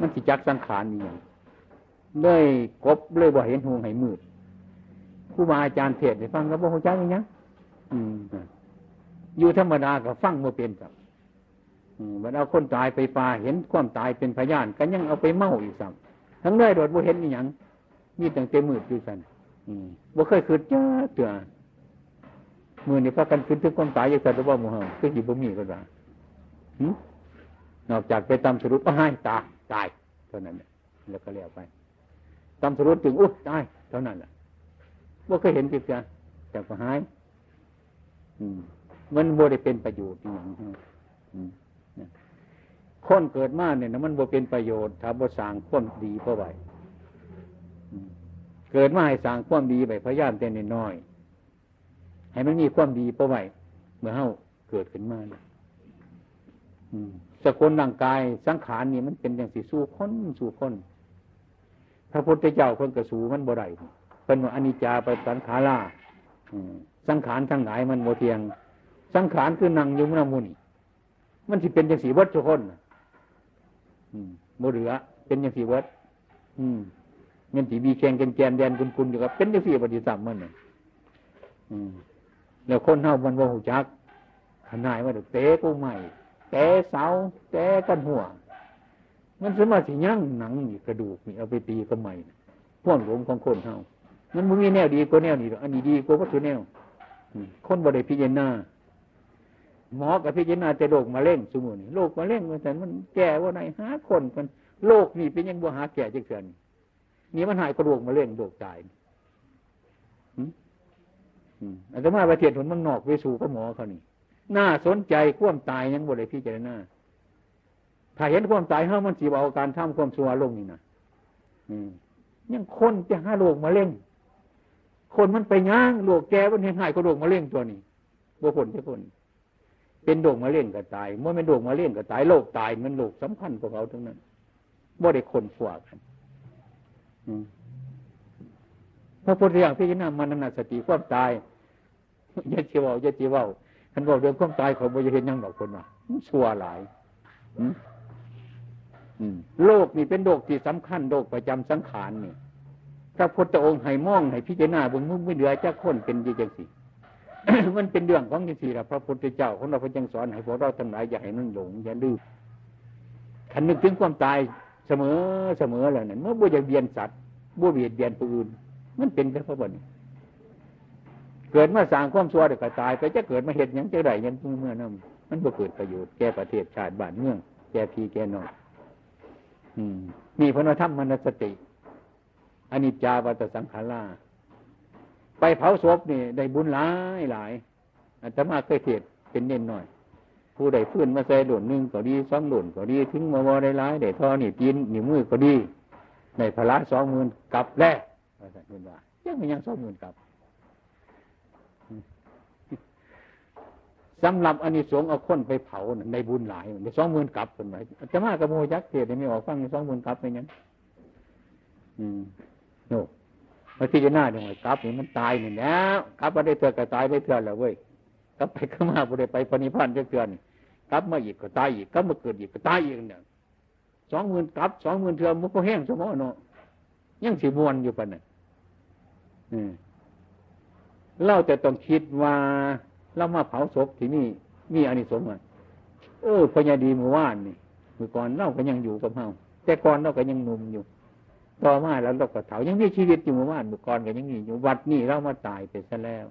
มันสิจักสังขารนี่อย่างเลยกบเลยบ่เห็นหงให้มืดครูบาอาจารย์เทศให้ฟังก็บ่หัวใจอย่างนี้อยู่ธรรมดาก็ฟังโมเป็นกับมันเอาคนตายไปปลาเห็นความตายเป็นพยานก็ยังเอาไปเมาอีกซ้ำทั้งได้โดดบ่เห็นนี่ยังมีตั้งเต็มมืดอยู่สันบ่เคยคืดเจอเตือ มือนี่พากันคืนถึงความตายอย่างสัตว์ว่ามูเฮาคือยิบบ่มีก็ได้นอกจากไปตำสรุปก็ให้ตายตายเท่านั้นแล้วก็เลี้ยวไปตำสรุปถึงอุ้ตายเท่านั้นแหละว่าเคยเห็นจิตใจแต่ก็หายมันโบได้เป็นประโยชน์อย่างคนเกิดมาเนี่ยนะมันบ่เป็นประโยชน์ถ้าบ่สร้างความดีเพราะไหวเกิดมาให้สร้างความดีไปพยายามแต่น้อย ให้มันมีความดีเพราะไหวเมื่อเฮาเกิดขึ้นมาเนี่ยสกุลร่างกายสังขารนี่มันเป็นอย่างสิสู้คนสู้คนพระพุทธเจ้าคนกระสูมันบ่ได้เป็นว่าอนิจจาไปสังขาราสังขารทั้งหลายมันโมเทียง สังขารคือนังยู่มนามุนีมันสิเป็นอย่างสีวัดทุกคนโมเหลือ เป็นอย่างสีวัดเงินสีบีแข่งกันแกนแดนคุณคุณอยู่กับเป็นอย่างสีปฏิสัมมันเนี่ย แล้วคนเฮามันว่าหูจักขนายว่าเตะกูใหม่เตแต่เสาแต่กันหัว มันสมารถสิยั่งหนังนี่กระดูกนี่เอาไปตีก็ไม่พ่วงหลวงของคนเฮามันบ่มีแนวดีกว่าแนวนี้หรออันนี้ดีกว่าวัตถุแนวคนบ่ได้พิจารณาหมอกับพิจารณาแต่โรคมะเร็งสมุนโรคมะเร็งมันแต่มันแก้ว่าไหนหาคนมันโรคนี่เป็นยังบ่หาแก้จักเทื่อนี่นี่มันหายกระดูกมะเร็งโรคตาย อืมอืมาตมาประเทศผลมันนอกไปสู่กับหมอเขานี่น่าสนใจควมตายยังบ่ได้พิจารณาถ้าเห็นควมตายเฮามันสิเอาการทำความชั่วลงนี่นะยังคนจะห้าโรคมะเร็งคนมันไปย่างโรคแก่มันเห็นหายก็โรคมะเร็งตัวนี้บ่ผลจะผลเป็นโรคมะเร็งก็ตายเมื่อเป็นโรคมะเร็งก็ตายโรคตายมันโรคสำคัญกว่าเขาทั้งนั้นบ่ได้คนฝากกัน อืม พระพุทธเจ้าพิจารณามันนาสติความตายย่าเจีวอย่าเจียวท่านบอกเรื่องความตายเขาบ่จะเห็นยังดอกคนว่ามันชั่วหลายโลกนี่เป็นโลกที่สำคัญโลกประจำสังขารนี่พระพุทธองค์ให้มองให้พิจารณาบนมุ่งไม่เหลือจะคนเป็นยี่จังสิมันเป็นเรื่องของจังสี่ละพระพุทธเจ้าของเราพระจังสอนให้พวกเราทั้งหลายอย่าให้นั่นหลงอย่าลืมขันนึกถึงความตายเสมอเสมอแล้วนั่นเมื่อบ่อยากเบียนสัตว์บ่เบียดเบียนผู้อื่น มันเป็นแค่พระบนเกิดมาสร้างความชั่วเดี๋ยวก็ตาย ไปจะเกิดมาเห็นยังจะได้ยังเมื่อนั้นมันบ่เกิดประโยชน์แก่ประเทศชาติบ้านเมืองแก่พี่แก่น้องมนี่พระธรรมมนสติอนิจจาวัตสังขาราไปเผาศพนี่ ได้บุญหลายหลายอาตมาเคยเทศเป็นเน้นหน่อย ผู้ใดฟื้นมาใส่หล่นหนึ่งก็ดีสองหล่นก็ดีถึงมาว่าได้หลายได้ท่อนี่ตีนนี่มือก็ดีได้พละสองมื่นกลับแล้ วอาจารย์คุณว่ายังไม่ยังสองมื่นกลับสำหรับอานิสงส์เอาคนไปเผาในบุญหลายในสองหมื่นกลับเป็นไหมจะมากระโมยักษ์เทศไม่ออกฟังในสองหมื่นกลับไปงั้นอืมโน่มาที่จะหน้าดูกลับนี่มันตายนี่แล้วกลับมาได้เถื่อนก็ตายได้เถื่อแล้วเว้ยกลับไปก็มาบ่ได้ไปปณิพันธ์เถื่อนกลับมาอีกก็ตายอีกกับมาเกิดอีกก็ตายอีกเนี่ยสองหมื่นกลับสองหมื่นเถื่อนมันก็แห้งสมองเนาะยังสีมวนอยู่ปะเนี่ย เราจะต้องคิดว่าเรามาเผาศพที่นี่มีอานิสงส์อะเออพญาดีเมื่อวานนี่เมื่อก่อนเราก็ยังอยู่กับเฮาแต่ก่อนเราก็ยังหนุ่มอยู่ ต่อมาแล้วเราก็เถายังมีชีวิตอยู่เมื่อวานเมื่อก่อนก็ยังมีอยู่วัดนี่เรามาตายไปซะแล้ว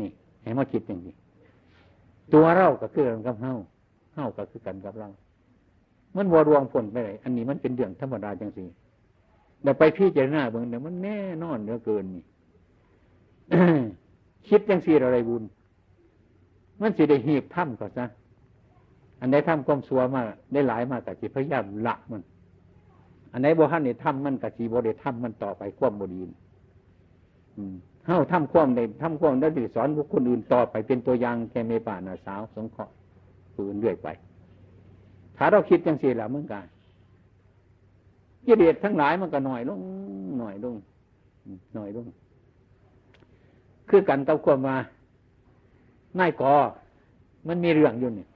นี่ให้มาคิดอย่างนี้ตัวเราก็คือกันกับเฮาเฮาก็คือกันกับเรา มันวรวงผลไปไหนอันนี้มันเป็นเรื่องธรรมดาจังสิ เดี๋ยวไปพี่เจารณาเบิ่งเดี๋ยวมันแน่นอนเหลือเกินนี่คิดยังสีอะไรบุญ มันสิได้หีบถ้ำก็ซะอันไหนถ้ำก้มซัวมาได้หลายมากแต่จิพยายามละมัน อันไหนบ่ฮันเนี่ยถ้ำมันกับจีบได้ถ้ำมันต่อไปควบบดีนเฮ้าถ้ำควมได้ถ้ำควมได้ดีสอนบุคคลอื่นต่อไปเป็นตัวอย่างแกเมป่านาสาว สงเคราะห์ผู้อื่นเรื่อยไป ถ้าเราคิดยังสีละเมื่อกัน กิเลสทั้งหลายมันก็หน่อยลงหน่อยลงหน่อยลงคือกันกับความมาน่ายกอมันมีเรื่องอยู่นี่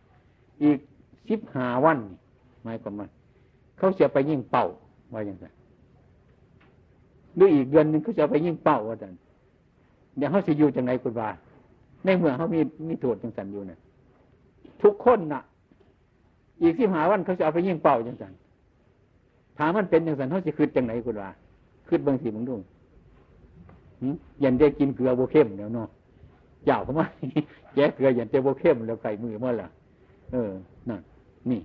อีกสิบหาวันหมายความว่าเขาจะไปยิ่งเป่าว่าอย่างไรหรืออีกเดือนหนึ่งเขาจะไปยิ่งเป่าว่าจันเดี๋ยวเขาจะอยู่จังไรคุณว่าในเมืองเขามีมีโทษจังสันอยู่เนี่ยทุกคนน่ะ อีกสิบหาวันเขาจะเอาไปยิ่งเป่าจังสัน ถามมันเป็นจังสันเขาจะคืดจังไหนคุณว่าคืดบางสีบางดวงยันได้กินเกลือโบเข้มแล้วเนาะเจ้าเขามาแย่เกลือยันเจโบเข้มแล้วไก่มือมื่อล่ะ เออนั่นนี่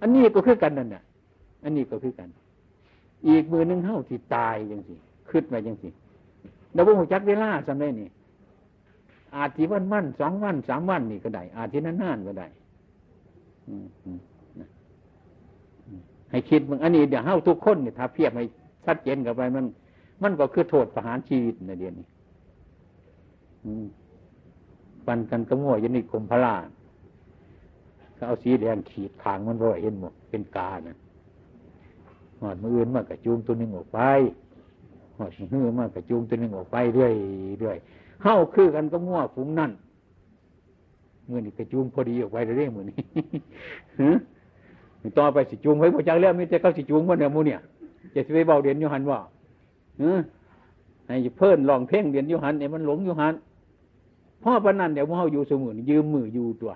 อันนี้ก็คือกันนั่นน่ะ อันนี้ก็คือกัน อีกมือหนึ่งเท่าที่ตายยังสิขึ้นมายังสิเราบ่หูจักเวลาสำได้นี่ อาทิวันมั่นสองวันสามวันนี่ก็ได้อาทินั้นนานก็ได้ ให้คิดมึงอันนี้เดี๋ยวเฮาทุกคนเนี่ยถ้าเพียบให้ชัดเจนกับไปมัน มันก็คือโทษประหารชีวิตในเดียนี้ปันกันกระมั่วยันนิคมพลาเขาเอาสีแดงขีดขางมันเพราะเห็นหมดเป็นกานะหอดมืออื่นมากระจูงตัวนึงออกไปหอดมือมากระจูงตัวนึงออกไปเรื่อยเรื่อยเข้าคือกันก็มั่วฟุ้งนั่นมือนี่กระจูงพอดีออกไปเรื่อยมือนี่ ต่อไปสิจูงไว้พอจังแล้วไม่จะเขาสิจูงว่าเนี่ยมูเนี่ยจะไปเบาเดียนยูหันว่าให้เพิ่นลองเพ่งเดียนยูหันเนี่ยมันหลงยูหันพ่อปนันเดี๋ยวมึงเขาอยู่สมุนยืมมืออยู่ตัว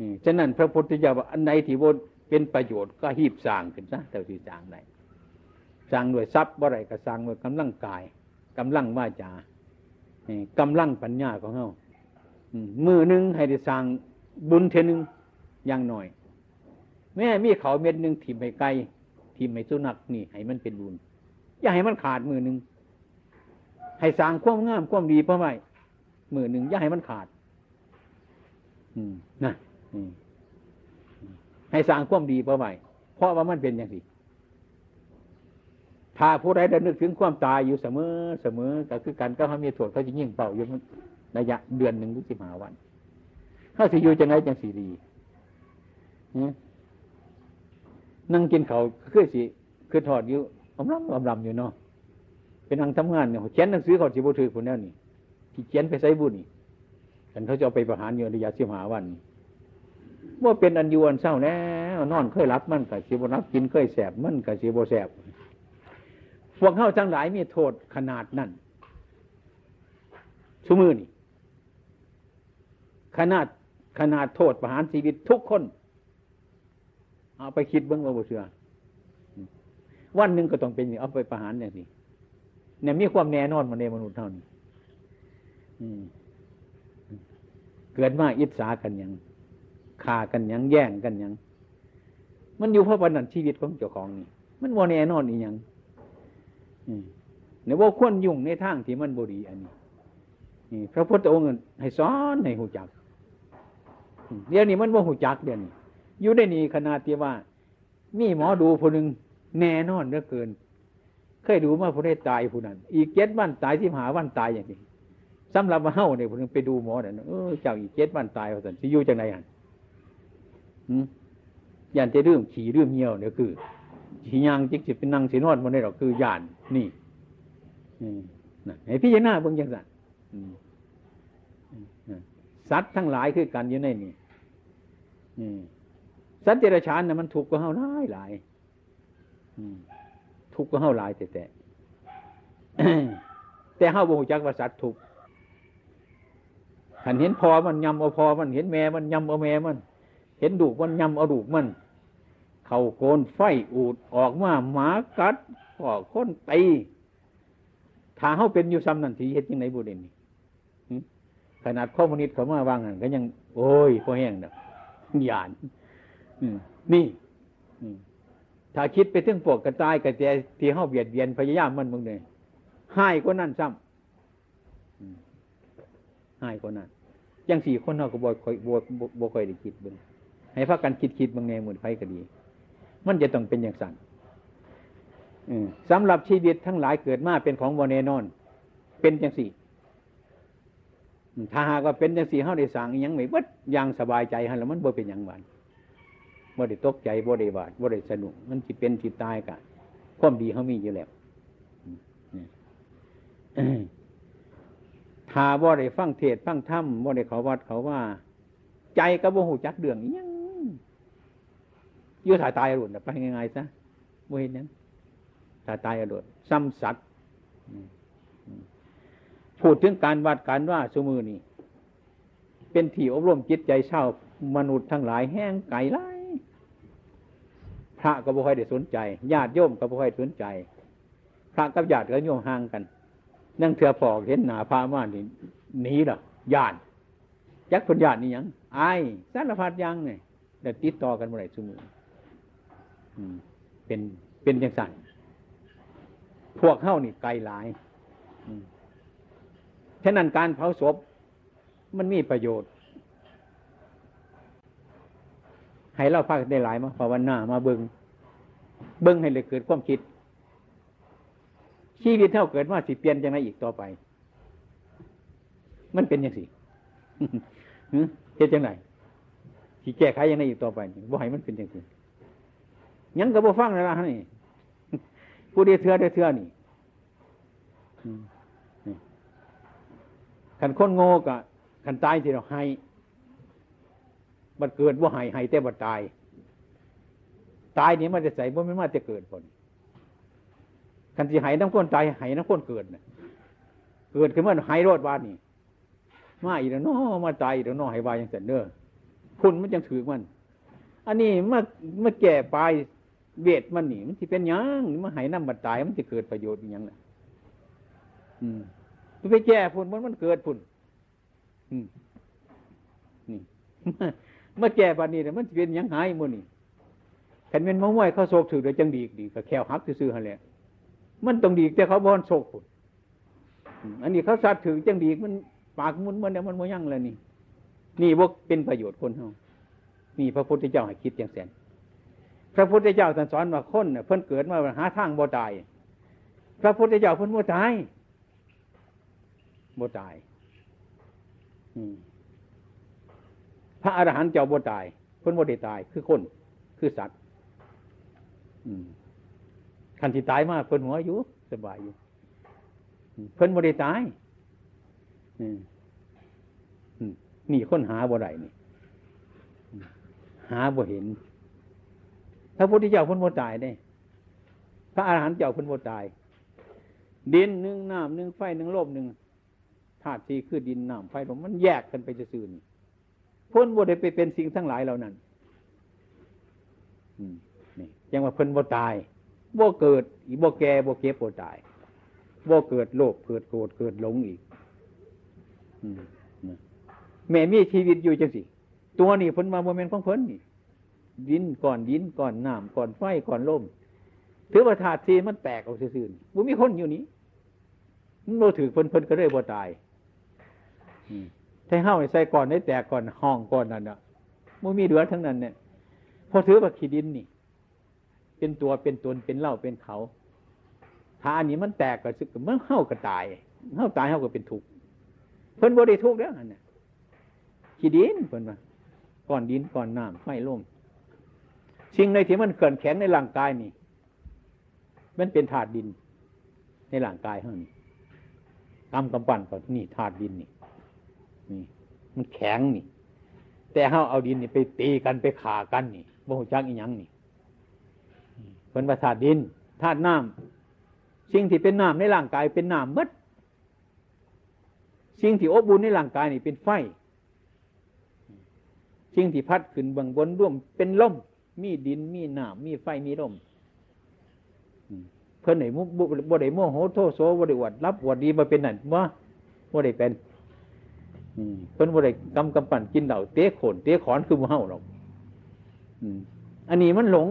นี่ฉะนั้นพระพุทธเจ้าว่าอันไหนที่บ่เป็นประโยชน์ก็หีบสร้างขึ้นซะเท่ที่สร้างได้สร้างด้วยทรัพย์บ่ไรก็สร้างด้วยกำลังกายกำลังวาจานี่กำลังปัญญาของเฮามือหนึ่งให้ได้สร้างบุญเทนึงอย่างหน่อย แม่มีเขาเม็ดหนึ่งทิ่มให้ไก่ทิ่มให้สุนัขนี่ให้มันเป็นบุญอย่าให้มันขาดมือหนึ่งให้สร้างความงามความดีเพราะไม่มือหนึ่งอย่าให้มันขาด อืมนะอืมให้สร้างความดีเพราะไม่เพราะว่ามันเป็นอย่างนี้ถ้าผู้ใดได้นึกถึงความตายอยู่เสมอเสมอก็คือการก็เขามีโทษเขาจะยิ่งเป่าอยู่ระยะเดือนหนึ่งหรือสิบห้าวันเขาสิอยู่จังไงจังสีดีเนี่ย นั่งกินเขาวคือสิคือถอดอยู่อมรำอมรำอยู่เนาะเป็นนั่งทำงานเนี่ยเขียนหนังสือเขาสิบุถือคนแน่นี่ที่เขียนไปใส่บุญนี่กันเขาจะเอาไปประหารอยู่ระยะสิบหาวันว่าเป็นอันยวนเศร้าแล้วนอนเคยรับมันกับสิบรับกินเคยแสบมันกับสิบแสบพวกเข้าทั้งหลายมีโทษขนาดนั้นชุมือนี่ขนาดขนาดโทษประหารชีวิตทุกคน เอาไปคิดเบื้องว่าบ่เชื่อวันหนึ่งก็ต้องเป็นอย่างเอาไปประหารอย่างนี้เนี่ยมีความแน่นอนมาในมนุษย์เท่านี้เกิดมาอิจฉากันย่างฆ่ากันย่างแย่งกันย่างมันอยู่เพราะวันนั้นชีวิตของเจ้าของนี่ มันโมแน่นอนอีกอย่างเนี่ยว่าควรยุ่งในทางที่มันบดีอันนี้นี่พระพุทธองค์ให้สอนให้หูจัก เดี๋ยวนี้มันว่าหูจักเดี๋ยวนี้ อยู่ได้นี่ขนาดที่ว่า มีหมอดูผู้หนึ่งแน่นอนเหลือเกิน เคยดูมาผู้ได้ตายผู้นั้น อีกเจ็ดวันตายที่หาวันตายอย่างนี้สำหรับเฮ้าเนี่ยผู้นึงไปดูหมอเนี่ยเออเจ้าอีกเจ็ดวันตายเขาสันสิอยู่จังไรอะยันจะเรื่องขี่เรื่องเหี่ยวเนี่ยคือขี่ยางจิกจิเป็นนั่งสีนอนมันได้หรอกคือยานนี่นะให้พี่หน้าเบิ่งยังสันสัตว์ทั้งหลายคือกันอยู่ในนี่ สัตว์เดรัจฉานนะมันถูกก็เฮาหลายหลายทุกข์ก็เฮาหลายแต่แต่แต่เฮาบ่ฮู้จักว่าสัตว์ทุกข์ขันเห็นพอมันยำเอาพอมันเห็นแม่มันยำเอาแม่มัน เห็นดูกมันยำเอาดูกมัน เข่าโกนไฟอูดออกมาหมากัดพ่อคนตีถ้าเฮาเป็นอยู่ซ้ำนั่นทีเฮ็ดยังไงบุเดนนี่ขนาดข้อมูนิสต์เขามาว่างกันก็ยัง โอ้ยพอแห้งเนาะหยาน นี่ถ้าคิดไปถึงพวกกระต่ายกระแตที่เฮาเบียดเบียนพยายามมันมึงเนี่ยให้ก็นั่นซ้ำให้ก็นั่นยังสี่คนเฮาก็บ่ค่อยบ่บ่ค่อยได้คิดเบิ่งให้พักกันคิดคิดบางแนวหมุนไฟก็ดี มันจะต้องเป็นอย่างสั่นสำหรับชีวิตทั้งหลายเกิดมาเป็นของบ่แน่นอน เป็นจังสี่ถ้าหากว่าเป็นจังสี่เฮาได้สั่งยังไม่วัดอย่างสบายใจฮะแล้วมันบ่เป็นอย่างหวาน บ่ได้ตกใจบ่ได้บาดบ่ได้สนุก มันสิเป็นสิตายกันความดีเขามีอยู่แล้วถ้าบ่ได้ฟังเทศฟังธรรมบ่ได้เขาวัดเขาว่า ใจก็บ่หูจักเดืองยังอยู่ถ่ายตายอรุณไปง่ายๆซะบ่เห็นนั้นถ่ายตายอรุณซ้ำสัตว์พูดถึงการวัดการว่าสมือนี่เป็นที่อบรมจิตใจเศร้ามนุษย์ทั้งหลายแห้งไก่ไล่ พระก็บ่ค่อยได้สนใจญาติโยมก็บ่ค่อยสนใจ พระกับญาติก็โยมห่างกัน นั่งเถื่อพอกเห็นหนาพระมานี่หนีหรอญาติยักษ์คนญาตินี่ยังไอ้สารพัดยังเนี่ยติดต่อกันเมื่อไหร่สมือเป็นเป็นยังสั่นพวกเข้านี่ไกลหลายฉะนั้นการเผาศพมันมีประโยชน์ ให้เราพักได้หลายมาภาวนามาเบิงเบิงให้เลยเกิดความคิด ชีวิตเท่าเกิดว่าสิเปลี่ยนจังไรอีกต่อไป มันเป็นยังสิเฮ็ดจังไรที่แก้ไขยังไงอีกต่อไปบ่ให้มันเป็นยังสิยังก็บ่ฟังเลยล่ะนี่ผู้เดียเถื่อเดียเถื่อนี่ขันคนโง่กะขันตายที่เราให้ บัดเกิดว่าหายหายแต่บัดตาย ตายนี่มันจะใส่ว่าไม่มาจะเกิดผลคันที่หายน้ำข้นตายหายน้ำข้นเกิดนะเกิดขึ้นเมื่อหายรอดวานนี่มาอีกแล้วน้อมาตายอีกแล้วน้อหายวายังเสร็จเน้อพุ่นมันจังถือมัน อันนี้มามาแก่ปลายเวทมันนี่ มันสิเป็นยังมาให้น้ำบัดตายมันจะเกิดประโยชน์อหยังล่ะอืมไปแก่พุ่นมันมันเกิดพุ่นอืมนี่ มาแก่ปานนี้แต่มันเป็นยังหายหมื้นี่คันเป็นมะม่วยเขาโศกถือเดี๋ยจังดีดีก็แควหักซื่อๆหั่นแหละมันต้องดีแต่เขาบ่อนโศกพุ่นอันนี้เขาสัตว์ถือจังดีมันปากมุนมันเนี่ยมันบ่ยังแล้วนี่ นี่บ่เป็นประโยชน์คนเฮานี่พระพุทธเจ้าให้คิดอย่างแสนพระพุทธเจ้าท่านสอนว่าคนน่ะเพิ่นเกิดมาหาทางบ่ตาย พระพุทธเจ้าเพิ่นบ่ตายบ่ตาย อืม ระอรหันต์เจ้าบ่ตายเพิ่นบ่ได้ตาย คือคน คือสัตว์อืมคันที่ตายมาเพิ่นหัวอยู่สบายอยู่เพิ่นบ่ได้ตายนี่คนหาบ่ได้นี่ หาบ่เห็นพระพุทธเจ้าเพ้นโมตายได้พระอรหันต์เจ้าเพ้นโมตาย ดินหนึ่งน้ำหนึ่งไฟหนึ่งลมหนึ่งธาตุสี่คือดินน้ำไฟลมมันแยกกันไปจะซื่น พ้นบ่ได้ไปเป็นสิ่งทั้งหลายเหล่านั้นนี่ยังว่าเพิ่นบ่ตายบ่เกิด อีบ่แก่บ่เก็บบ่ตายบ่เกิดโลภเกิดโกรธเกิดหลงอีกแม่มีชีวิตอยู่จังสิตัวนี้เพิ่นมาบ่แม่นของเพิ่นนี่ดินก่อนดินก่อนน้ำก่อนไฟก่อนลมถือว่าธาตุสีมันแตกออกซื่อๆบุมีคนอยู่นี้มันโมถือเพิ่นเพิ่นก็เลยบ่ตาย อืมถ้าเฮาใส่ก่อนได้แตกก่อนห้องก่อนนั่นเน่ะบุมีเหลือทั้งนั้นเนี่ยพอถือว่าขี้ดินนี่ เป็นตัวเป็นตนเป็นเล่าเป็นเขาถ้าอันนี้มันแตกก็สึกเมื่อเฮาก็ตายเฮาตายเฮาก็เป็นทุกข์เพิ่นบ่ได้ทุกข์แล้วนั่นน่ะขี้ดินเพิ่นว่าก่อนดินก่อนน้ำไฟลมสิ่งในที่มันเกินแข็งในร่างกายนี่ มันเป็นธาตุดิน ในร่างกายเท่านี้กำกำปั้นก็นี่ธาตุดินนี่ มันแข็งนี่ แต่เฮาเอาดินนี่ไปตีกันไปขากันนี่บ่ฮู้จักอีหยังนี่เป็นว่าธาตุดินธาตุน้ำสิ่งที่เป็นน้ำในร่างกายเป็นน้ำมดสิ่งที่อบอุ่นในร่างกายนี่เป็นไฟสิ่งที่พัดขึ้นเบื้องบนร่วมเป็นลมมีดินมีน้ำมีไฟมีลมเพิ่นไหนมุบ่ได้โมโหโทโสบ่ได้อวดรับอวดดีมาเป็นนั่นว่าบ่ได้เป็น เพิ่นบ่ได้กำกำปั่นกินเหล่าเตะโขนเตะขอนคือบ่เฮาหรอกอันนี้มันหลง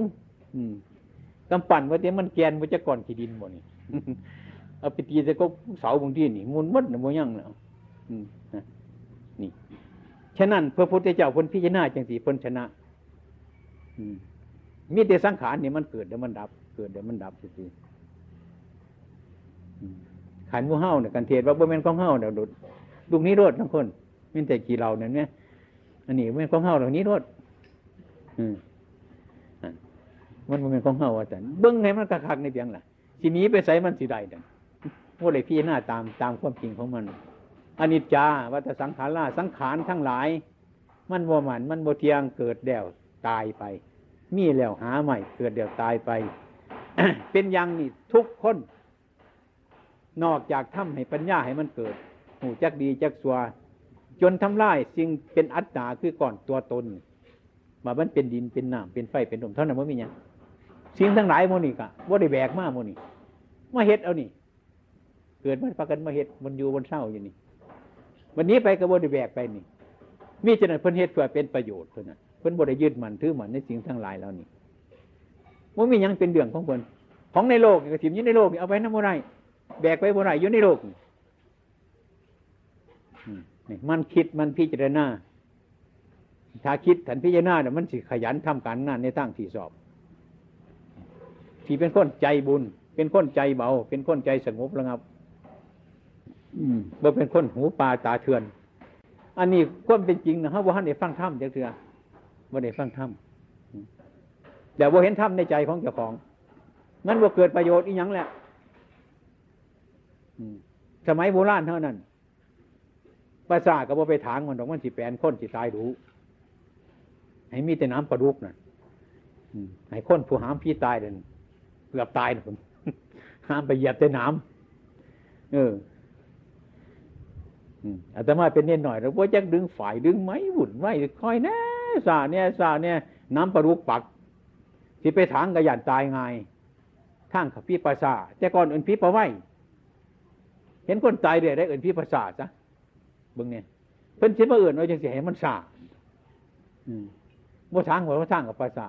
กำปั่นว่าเตะมันแกนว่าจะก่อนขี้ดินบ่นี่เอาไปตีแต่ก็เสาบางทีนี่มุนมัดนะบ่ยังแล้วนี่ฉะนั้นพระพุทธเจ้าพิ่นพิจารณาจังสีพิ่นชนะมีแต่สังขารนี่มันเกิดเดี๋ยวมันดับ เกิดเดี๋ยวมันดับสิขันมูเฮาเนี่ยกันเทศว่าบ่แม่นของเฮาเดี๋ยดุด ลูกนี้รดทั้งคนมีแต่กี่เราเนี่ยเนี่ยอันนี้บ่แม่นของเฮาเหล่านี้รดมันบ่แม่นของเฮาว่าแต่เบิ้งไงมันกระคักในเพียงล่ะทีนี้ไปใส่มันสิได้ดังว่าเลยพี่หน้าตามตามความจริงของมันอนิจจาวัฏสังขาราสังขารทั้งหลาย มันบ่มันมันบ่เทียงเกิดเดี่ยวตายไป มีแล้วหาใหม่ เกิดเดี่ยวตายไป เป็นอย่างนี้ทุกคน นอกจากทำให้ปัญญาให้มันเกิด หูจักดีจักสัวจนทำลายสิ่งเป็นอัตตาคือก่อนตัวตนมามันเป็นดินเป็นน้ำเป็นไฟเป็นลมเท่านั้นว่ามีอย่างสิ่งทั้งหลายโมนี่กะว่าได้แบกมาโมนี่มาเฮ็ดเอานี่ เกิดมาพากันมาเฮ็ดมันอยู่บนเศร้าอย่างนี้วันนี้ไปกระบวนแบกไปนี่มีจนั้นเพิ่นเฮ็ดเพื่อเป็นประโยชน์เพิ่นน่ะเพิ่นบ่ได้ยึดมันถือมันในสิ่งทั้งหลายแล้วนี่มันมียังเป็นเรื่องของเพิ่นของในโลกกระถิ่นยู่ในโลกเอาไปน้ำบ่ได้แบกไปบ่ได้อยู่ในโลกนี่ มันคิดมันพิจารณาถ้าคิดถันพิจารณาเนี่ยมันสิขยันทำการงานในทางที่สอบที่เป็นคนใจบุญ เป็นคนใจเบา เป็นคนใจสงบระงับบ่เป็นคนหูปลาตาเถื่อน อันนี้ก็เป็นจริงนะฮะว่าท่านได้ฟังธรรมจังเถื่อว่าได้ฟังธรรมเดี๋ยวว่าเห็นธรรมในใจของเจ้าของนั้นว่าเกิดประโยชน์อีกอย่างแหละสมัยโบราณเท่านั้น ภาษาก็บ่ไปถางมันดอกมันสิแปลนคนสิตายรู้ให้มีแต่น้ำประดุกน่ะให้คนผู้หามพี่ตายเดินเกือบตายนะผมห้ามไปเหยียบแต่น้ำเอออาตมาเป็นเน้นหน่อยแล้วว่าจะดึงฝ่ายดึงไม้หุ่นไว้คอยนะสาเนี่ยสาเนี่ยน้ำปลารุกปักสิไปถางกระยานตายง่ายทางขับพี่ภาษาแต่ก่อนเอื่นพี่ประไว้เห็นคนตายเดี๋ยวได้เอื่นพี่ภาษาจ้ะ เบิ่งเนี่ยเพิ่นคิดว่าเอื่นว่าจังสิให้มันสาอืมบ่ทางว่าบ่ทางกับภาษา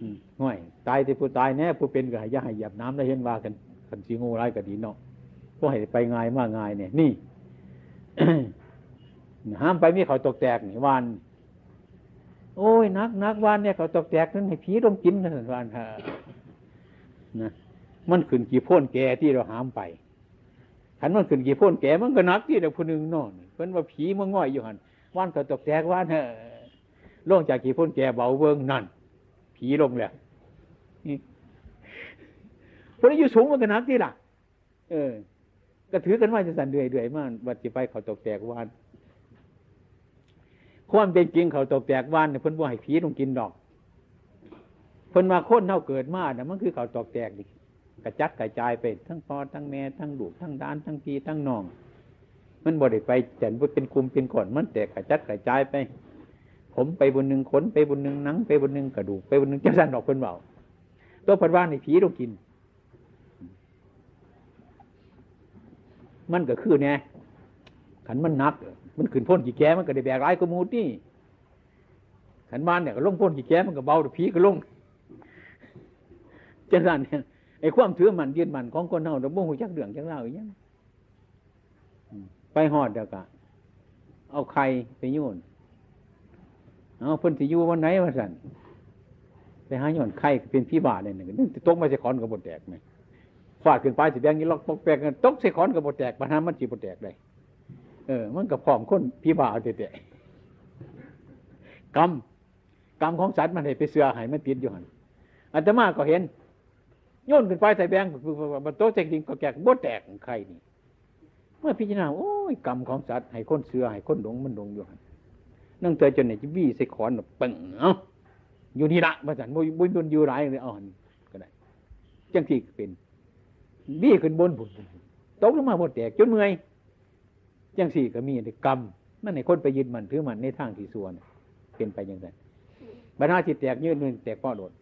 อืมห่วยตายที่ผู้ตายแน่ผู้เป็นก็ให้อย่าให้เหยียบน้ำแล้วเห็นว่ากันคันสิงูร้ายก็ดีเนาะบ่ให้ไปง่ายมากง่ายเนี่ยนี่ห้ามไปมีเขาตกแตกนี่วานโอ้ยนักนักวานเนี่ยเขาตกแตกนั้นให้ผีต้องกินนะวานฮะนะมันขึ้นกี่พ่นแก่ที่เราหามไป ขันมันขึ้นกี่พ่นแก่มันก็นักที่เด็กผู้หนึ่งนอนเพิ่นว่าผีมันง่อยอยู่หันว่านเขาตกแตกว่านเฮะลงจากกี่พ่นแก่เบาเวิงนั่น ผีลงแล้วนี่พอได้อยู่สูงมันก็นักที่ล่ะ เออ ก็ถือกันว่าจะสั่นเดือยเดือยมากวัดจะไปเขาตกแตกวานความเป็นจริงเขาตกแตกวานเนี่ยเพิ่นบ่ให้ผีต้องกินดอกเพิ่นมาค้นเท่าเกิดมาเนี่ยมันคือเขาตกแตกดิ กระจัดกระจายไปทั้งพอทั้งแม่ทั้งลูกทั้งด้านทั้งพี่ทั้งน้อง มันบ่ได้ไปจันเป็นกลุ่มเป็นก่อนมันแตกกระจัดกระจายไป ผมไปบนหนึ่งขนไปบนหนึ่งหนัง ไปบนหนึ่งกระดูกไปบนหนึ่งจังสันดอกเพิ่นเบาตัวพันว่าในผีต้องกิน มันก็คือเนี่ยขันมันนัก มันขึ้นพ้นกี่แก่มันก็ได้แบกร้ายกมูดนี่ขันบ้านเนี่ยก็ลงพ้นกี่แก่มันก็เบาแต่ผีก็ลงจังสันเนี่ย ไอ้ความถือมันยืนมันของคนเฮาเราบ่หูจักเรื่องจักเล่าอย่างนี้ไปหอดเดียวกะเอาไข่ไปโยนเอาเพิ่นสิอยู่วันไหนวะสันไปหาโยนไข่เป็นพี่บาเนี่ยนึงตกมาใส่ขอนกับบดแตกไหมฟาดขึ้นไปสิแบงนี้ล็อกปอกแปกกันตกใส่ขอนกับบดแตกปัญหามันจีบดแตกได้เออ มันกับพร้อมคนพี่บาเต่กรรมกรรมของสัตว์มันให้ไปเสือให้มันติดอยู่หันอัตมาก็เห็น โยนขึ้นไปใส่แบงมันโต๊ะเจ๊งจริงก็แกกบดแตกไข่นี่ เมื่อพิจารณาโอ้ยกรรมของสัตว์ให้คนเสือให้คนหลงมันหลงอยู่นั่งเตยจนไหนจะวี่ใส่ขอนปึ่งเอ้าอยู่นี่ละมาสันบุญบุญบุญอยู่ไรเลยอาหันก็ได้จังที่เป็นวี่ขึ้นบนบุญตกลงมาหมดแตกจนเมื่อยจังสี่ก็มีกรรมนั่นในคนไปยึดมันถือมันในทางที่ส่วนเป็นไปอย่างไรบรรดาจิตแตกยืดเงินแตกป้อโดด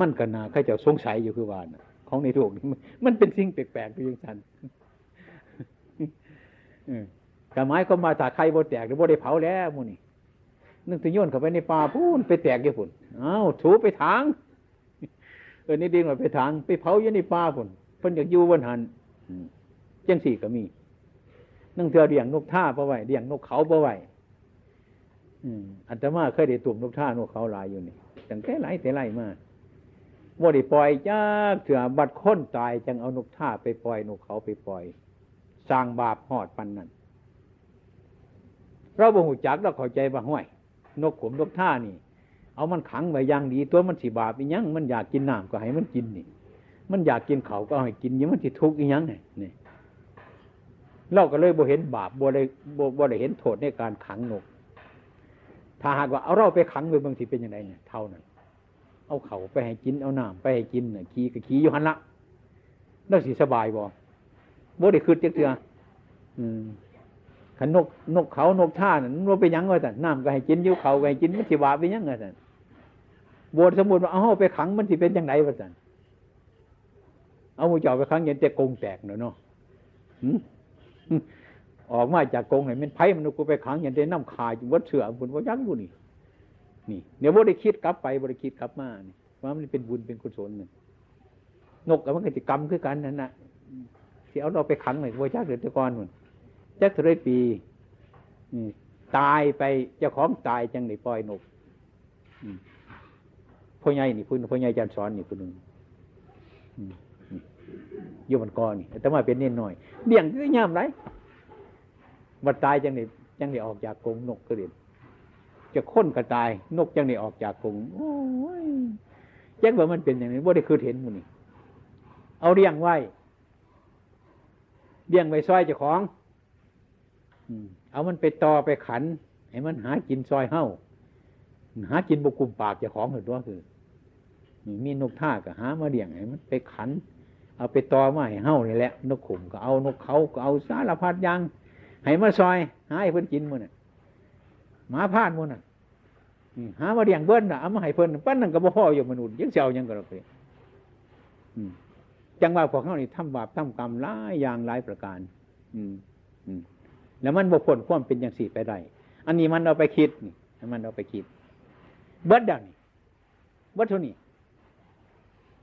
มันกันนาข้าเจ้าสงสัยอยู่คือว่านะของในโลกนี้มันเป็นสิ่งแปลกๆไปย่างนั้นแต่ไม้ก็มาจากใครบ่แตกหรือบ่ได้เผาแล้วมูนี่นึกถึงโยนเข้าไปในป่าพูนไปแตกยี่ปุ่นอ้าวถูไปทางเออนี่ดินว่าไปทาง ไปเผาอยู่ในป่าพุ่นเพิ่นอยากอยู่บนหันจังสี่ก็มีนั่งเธอเลี้ยงนกท่าเพราะไว้เลี้ยงนกเขาเพราะไว้อันตมาเคยได้ตุ่มนกท่านกเขาหลายอยู่นี่ ตั้งแต่ไหลแต่หลายมาบ่ได้ปล่อยจ้าเถื่อบัดค้นตายจังเอานกท่าไปปล่อยนกเขาไปปล่อย สร้างบาปหอดปันนั่นเราบ่หูจักเราเข้าใจว่าห้วย นกขมนกท่านี่ เอามันขังไว้อย่างดี ตัวมันสิบาปอีหยังมันอยากกินน้ำก็ให้มันกินนี่ มันอยากกินเขาก็ให้กินยังมันสิทุกข์อีหยังไงนี่เราก็เลยบ่เห็นบาปบ่ได้บ่บ่ได้เห็นโทษในการขังนก ถ้าหากว่าเอาเราไปขังไว้บางทีเป็นยังไงเนี่ยเท่านั้น เอาเขาไปให้กินเอาน้ำไปให้กินเนี่ยขี่ก็ขี่อยู่หันละแล้วสิสบายบ่บ่ได้คืดเตืออืมขันนกนกเขานกท่านั่นมันไปยังไงแต่น้ำก็ให้กินอยู่เขาก็ให้กินมันสิบาไปยังไงแต่บวชสมบูรณ์ว่าเอาไปขังมันสิเป็นยังไงวะสันเอาหมูจ่อไปขังยันแต่กงแตกเนาะเนาะ ออกมาจากกงไหนมันไผ่มันกูไปขังอยันแต่น้ำขาอยู่วัดเสือบุญวัดยักษ์อยู่นี่ นี่เดี๋ยวบ่ได้คิดกลับไปบ่ได้คิดกลับมาเนี่ยว่ามันเป็นบุญเป็นกุศลเนี่ยนกกับมันกิจกรรมคือกันนั่นนะที่เอาเราไปขังหน่อยวัดยักษ์เดือดก่อนมันจักเท่าไรปีตายไปเจ้าของตายจังได้ปล่อยนกพ่อใหญ่นี่พุ่นพ่อใหญ่จันสอนนี่พุ่นหนึ่งยมันกอนี่แต่ว่าเป็นเน้นหน่อยเดี่ยงก็ย่ำไร มาตายจังได้จังได้ออกจากกรงนกก็เด่นจะค้นกระตาย นกจังได้ออกจากกรงโอ้ยแจ้งว่ามันเป็นอย่างนี้ว่าได้คือเห็นมันนี่เอาเลี้ยงไว้เลี้ยงไว้ซอยเจ้าของเอามันไปต่อไปขันให้มันหากินซอยเฮ้าหากินบุกุมปากเจ้าของเหรอตัวคือมีนกท่าก็หามาเลี้ยงให้มันไปขัน เอาไปต่อมาให้เฮ้านี่แหละ นกขุมก็เอานกเขาก็เอาสารพัดยัง ให้มาซอยหาให้เพิ่นกินมื้อน่ะหมาพาดมื้อน่ะหามาเลี้ยงเบิ้นน่ะเอามาให้เพิ่นปั้นนั่นก็บ่พออยู่มนุษย์ยังสิเอายังก็ดอกเด้อืมจังว่าพวกเฮานี่ทำบาปทำกรรมหลายอย่างหลายประการ อืมอืมแล้วมันบ่พ้นความเป็นจังซี่ไปได้อันนี้มันเอาไปคิดนี่มันเอาไปคิด เบิดดังนี่เบิดเท่านี้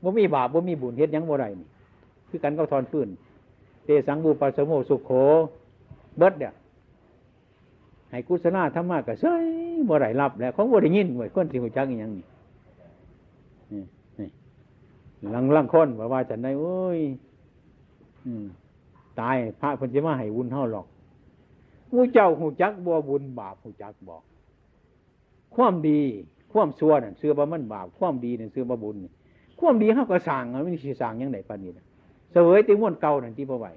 บ่มีบาปบ่มีบุญเฮ็ดยังบ่ได้นี่ คือกันก็ทอนฟื้นเตสังบูปัสสโมสุขโข เบิดเนี่ยให้กุศลธรรมะก็เฉยบ่ได้รับแล้วของบ่ได้ยินไว้คนสิฮู้จักอีหยังนี่นี่นี่ลังลังคนว่าว่าฉันได้โอ้ยอืมตายพระพิ่นสิมาให้บุญเฮาหรอกมูเจ้าฮู้จักบ่บุญบาปฮู้จักบ่ความดี ความชั่วนั่นเชื่อว่มันบาปความดีนั่นเชื่อว่บุญ ความดีเฮาก็สร้างมันสิสร้างจังไดปานนี้นะเสวยติม่วนเก่านั่นที่บ่ไหว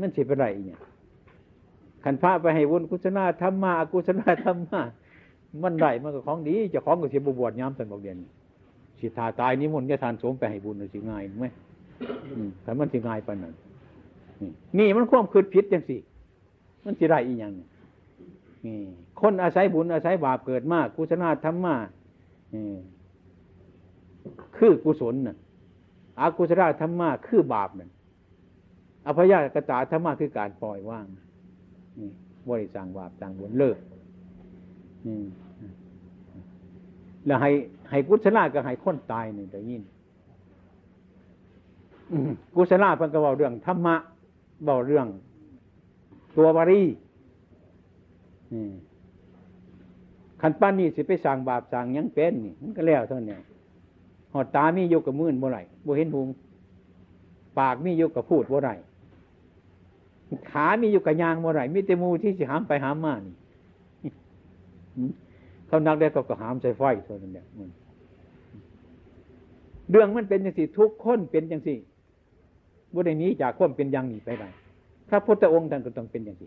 นั่นสิเป็นไรอีเนี่ยขันพระไปให้วุญกุศลธรรมะอกุศลธรรมะมันได้มันก็ของดีจ้าของก็สิบบวชย้ำสันบอกเดียนสิทาตายนิมนต์จะทานสงฆ์ไปให้บุญสิง่ายไหมอืมแต่มันสิง่ายปานนั้นนี่มันความคืดผิดจังสิมันสิไรอีกอย่างนี่คนอาศัยบุญอาศัยบาปเกิดมากกุศลธรรมะคือกุศลน่ะอากุศลธรรมะคือบาปนั่น อภยากตาธรรมะคือการปล่อยว่างนี่บริสั่งบาปสั่งบุญเลิกนี่แล้วให้ให้กุศลก็ให้คนตายนี่ได้ยินกุศลเพิ่นก็เว้าเรื่องธรรมะเว้าเรื่อง ตัวบารีขันป้านนี่สิไปสั่งบาปสั่งยังเป็นนี่มันก็แล้วเท่านี้หอดตามีอยู่กับมื่นบ่ไรบ่เห็นหุงปากมีอยู่กับพูดบ่ไร ขามีอยู่กับยางบ่ไรมีแต่มูที่สิหามไปหามมานี่เขานักได้ก็ก็หามใส่ไฟเท่านั้นแหละเรื่องมันเป็นอย่างสิทุกคนเป็นอย่างสิบ่ได้นี้จากความเป็นอย่างนี้ไปได้พระพุทธองค์ท่านก็ต้องเป็นอย่างสิ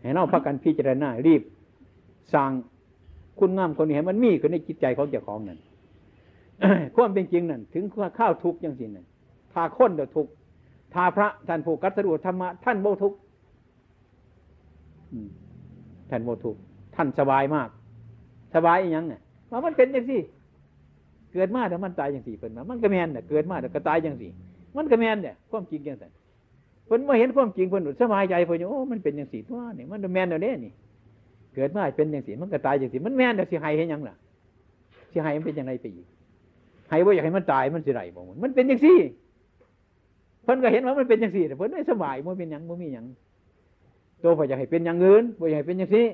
ให้เราพักกันพิจารณารีบสร้างคุณงามคนนี้ให้มันมีขึ้นในจิตใจของเจ้าของนั่นความเป็นจริงนั่นถึงข้าวทุกข์ยังสินั่นถ้าคนเดียวทุก ถ้าพระท่านผูกกัตรุธรรมะท่านโมทุกท่านโมทุกท่านสบายมาก สบายอีกยังเนี่ยว่ามันเป็นอย่างสิเกิดมาแต่มันตายอย่างสี่เป็นมามันก็แมนเนี่ยเกิดมาแต่ก็ตายอย่างสี่ มันก็แมนเนี่ยความจริงอย่างนั้นเพิ่นมาเห็นความจริงเพิ่นสบายใจเพิ่นโอ้มันเป็นอย่างสี่ตัวนี่มันแมนเดี๋ยนี้นี่ เกิดมาเป็นอย่างสี่มันก็ตายอย่างสี่มันแมนเดี๋ยวสิให้เห็นยังล่ะสิให้มันเป็นยังไงไปอีกให้ว่าอยากให้มันตายมันสิไรบอกมันเป็นอย่างสี่ พิ่นก็เห็นว่ามันเป็นอย่างสี่เพิ่นไม่สบายมันเป็นอย่างมันมีอย่างตัวพออยากให้เป็นอย่างเงินพออยากให้เป็นอย่างสี่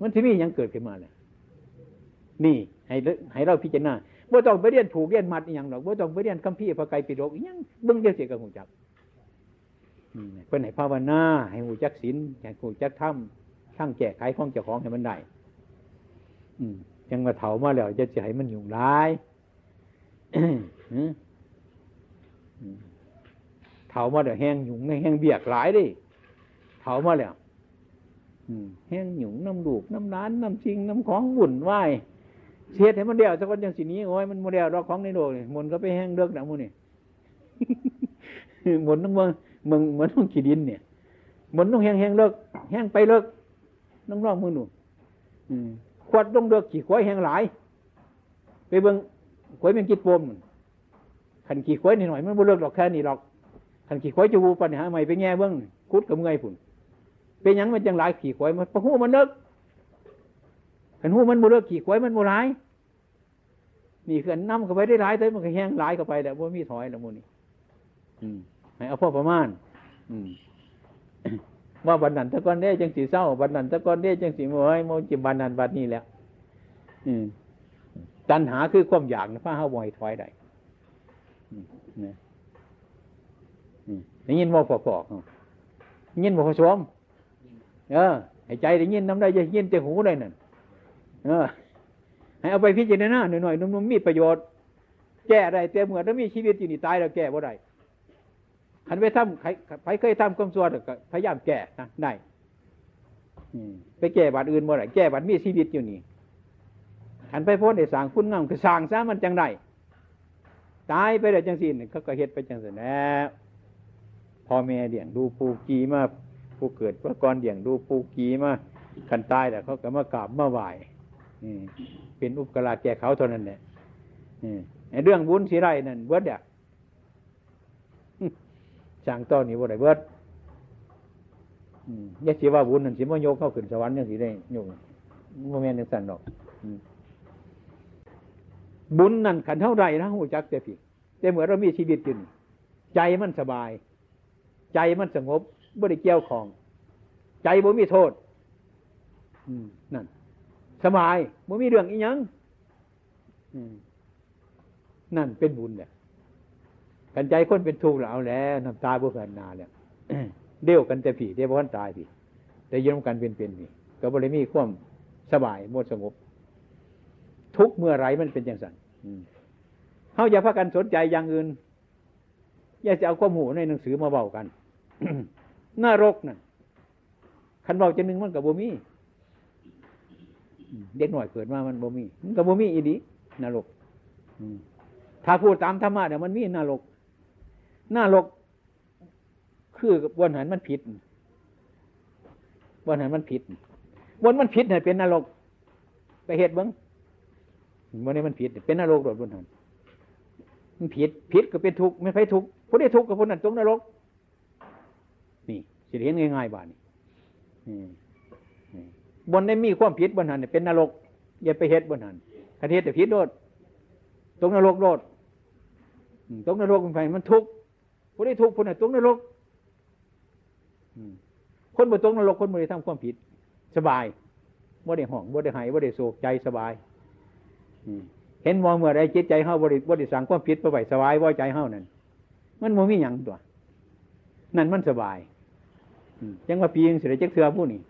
มันที่มีอย่างเกิดขึ้นมาเลยนี่ให้ให้เราพิจารณาว่าต้องไปเรียนผูกเรียนมัดอย่างหรอกว่าต้องไปเรียนคัมภีร์พระไกรปิฎกอย่างเบิ้องเดียวเสียกับหูจักเพื่นให้ภาวนาให้หูจักศีลให้หูจักธรรมช่างแก้ไขของเจ้าของให้มันได้ยังมาเถามาแล้วจะจะให้มันยุ่งร้าย ถามาแล้วแห้งยุ่งแห้งเบียกหลายดิเถามาแล้วแห้งหยุ่งน้ำดูกน้ำร้านน้ำชิงน้ำของวุ่นวายเสียให้มันเดียวสักวันยังสีนี้โอ้ยมันโมเดลรอกของในโลกนี่มนก็ไปแห้งเลิกนะมูนี่มนต้องเมืองเมืองเหมือนต้องขีดินเนี่ยมนต้องแห้งแห้งเลิกแห้งไปเลิกน้องรองมือหนูขวดต้องเลิกขี่ควายแห้งหลาย ไปเบิ้งควายมันกิดปมขันขี่ควายนิดหน่อยมันบ่เลิกหรอกแค่นี้หรอก ขันขี่ควายจะวูปัญหาใหม่ไปแง่เบิ้องคุดกับเงยผุนเป็นยังมันจังหลายขี่ควายมันพะหูมันเลิกขันหูมันบ่เลิกขี่ควายมันบ่ร้ายนี่คือน้ำเข้าไปได้ร้ายแต่มันก็แห้งหลายเข้าไปแล้วว่ามีถอยล้วมูนี่อให้เอาพ่อประมาณ อืมว่าบันนันตะกอนเด้จังสีเศร้าบันนันตะกอนเด้จังสีโมยโมจิบันนันบัดนี้แล้วอืมตัณหาคือความอยากนะพระเฮาบ่อยถอยได้นี่ ได้ยินว่าปอกๆยินว่าผสมเออให้ใจได้ยินน้ำได้จะยินแต่หูได้นั่นเออ ให้เอาไปพิจารณาหน่อยๆนุ่มๆมีประโยชน์ แก้ได้แต่เหมื่อถ้ามีชีวิตอยู่นี่ตายแล้วแก้บ่ได้ขันไปทำใครใครเคยทำความชั่วก็พยายามแก้นะได้ไปแก้บัตรอื่นบ่ได้แก้บัตรมีชีวิตอยู่นี่ขันไปพ้นได้สางคุณงามคือสางซะมันจังได้ตายไปแล้จังสินเขาก็เฮ็ดไปจังสินแล้ว พ่อแม่เลี้ยงดูปูกีมาผู้เกิดพระกรเลี้ยงดูปูกีมากันตายแต่เขาก็มากราบมาไหว้เป็นอุปการะแก่เขาเท่านั้นแหละอืมไอ้เรื่องบุญสิไรนั่นเบิดอะช่างต้อนนี่บ่ได้เบิดย่าสิว่าบุญนั่นสิมาโยกเข้าขึ้นสวรรค์ยังสิได้โยกโมเมนต์จังสั่นดอกบุญนั่นขันเท่าไรนะหูจักแต่พี่แต่เหมือนเรามีชีวิตอยู่ใจมันสบาย ใจมันสงบบ่ได้เกี่ยวของ ใจบ่มีโทษนั่นสบายบ่มีเรื่องอีหยังนั่นเป็นบุญเนี่ยกันใจคนเป็นทุกข์แล้วเอาแล้วน้ำตาบ่เกินนาแล้วเดี่ยวกันแต่ผีเดี่ยวพันตายผีแต่ยืนกันเป็นเป็นผีก็บริมีความสบายหมดสงบ ทุกเมื่อไรมันเป็นอย่างสันเขาอย่าพากันสนใจอย่างอื่น อย่าจะเอาข้อมูลในหนังสือมาเบากัน น้ารกนั่นคันเบาจะหนึ่งมันกับบ่มีเด็กหน่อยเกิดมามันบ่มีมันกับบ่มีอีดีนรกถ้าพูดตามธรรมะเนี่ยวมันมีนรกนรกคือวันหันมันผิดวนหันมันผิดวนมันผิดเนี่ยเป็นนรกไปเหตุบ้างวันนี้มันผิด เป็นนรกโดดบนหันมันผิดผิดก็เป็นทุกข์ไม่ใช่ทุกข์ผู้ได้ทุกข์กับคนนั้นตกนรก สิเห็นง่ายๆบ้านี่บนได้มีความผิดบนหันเป็นนรก อย่าไปเหตุบนหันคดีแต่ผิดโดดตกนรกโดดตกนรกมันไปมันทุกข์ผู้ได้ทุกข์คนนั้นตกนรกคนบ่ตกนรกคนบ่ได้ทำความผิด สบายบ่ได้ห่องบ่ได้หายบ่ได้โศกใจสบายเห็นมองเมื่อไรจิตใจเฮาบ่ได้บ่ได้สั่งความผิดไปไหวสบายว่าใจเฮานั่นมันโมมีหยังตัว นั่นมันสบาย ยังว่าปีนึงเสียจักเถื่อผู้นี่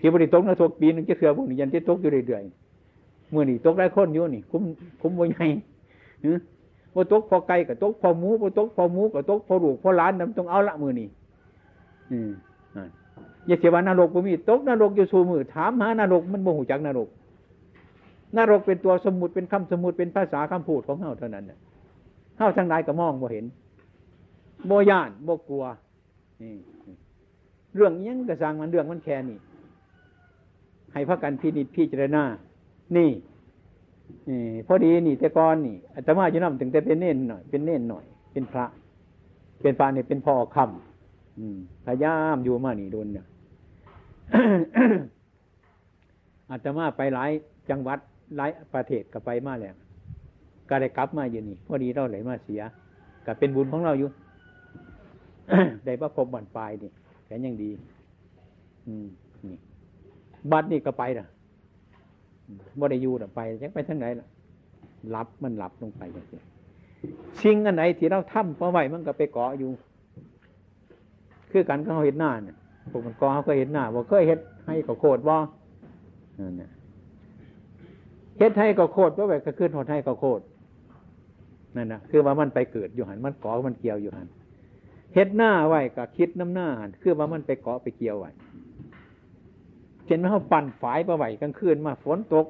ที่บริตกนะตกปีนึงจักเถื่อผู้นี่ยันที่ตกอยู่เรื่อยๆเมื่อนี่ตกได้คนอยู่นี่ คุ้มคุ้มบ่ใหญ่พอตกพอไก่กับตกพอหมูพอตกพอหมูกับตกพอลูกพอหลานนำต้องเอาละมือนี่อืมอย่าเสียว่านรกบ่มีตกนรกอยู่สู่มือถามหานรกมันบ่หูจักนรกนรกเป็นตัวสมุดเป็นคำสมุดเป็นภาษาคำพูดของเฮาเท่านั้นเฮาทางใดก็มองบ่เห็น บ่ย่านบ่กลัวนี่เรื่องยังกระสังมันเรื่องมันแค่นี้ให้พักกันพินิจพิจารณานี่พอดีนี่แต่ก่อนนี่อาตมาจะนำถึงแต่เป็นเน้นหน่อย เป็นเน้นหน่อย เป็นพระ เป็นพระเนี่ยเป็นพ่อคำพยายามอยู่มานี่โดนเนี่ยอาตมาไปหลายจังหวัดหลายประเทศก็ไปมาแล้วก็ได้กลับมาอยู่นี่พอดีเราไหลมาเสียก็เป็นบุญของเราอยู่ ได้พระพรมบันปลายนี่แค่ยังดี อืมนี่บัดนี่ก็ไปนะบ่ได้อยู่ะไปยังไปทางไหนล่ะหลับมันหลับลงไปอย่างนี้สิ่งอันไหนที่เราทำเพราะไว้มันก็ไปเกาะอยู่ คือกันก็เขาเห็นหน้าเนี่ยพวกมันกอเขาเคยเห็นหน้าบอกเคยเห็ดให้เขาโคตรบ่นั่นเนี่ยเฮ็ดให้ก็โคตรว่าแบบก็ขึ้นหดให้ก็โคตรนั่นนะคือว่ามันไปเกิดอยู่หันมันเกาะมันเกี่ยวอยู่หัน เฮ็ดหน้าไว้ก็คิดน้ำหน้าหันคือว่ามันไปเกาะไปเกี่ยวไว้เห็นไหมเขาปั่นฝายประไหวกลางคืนมาฝนตก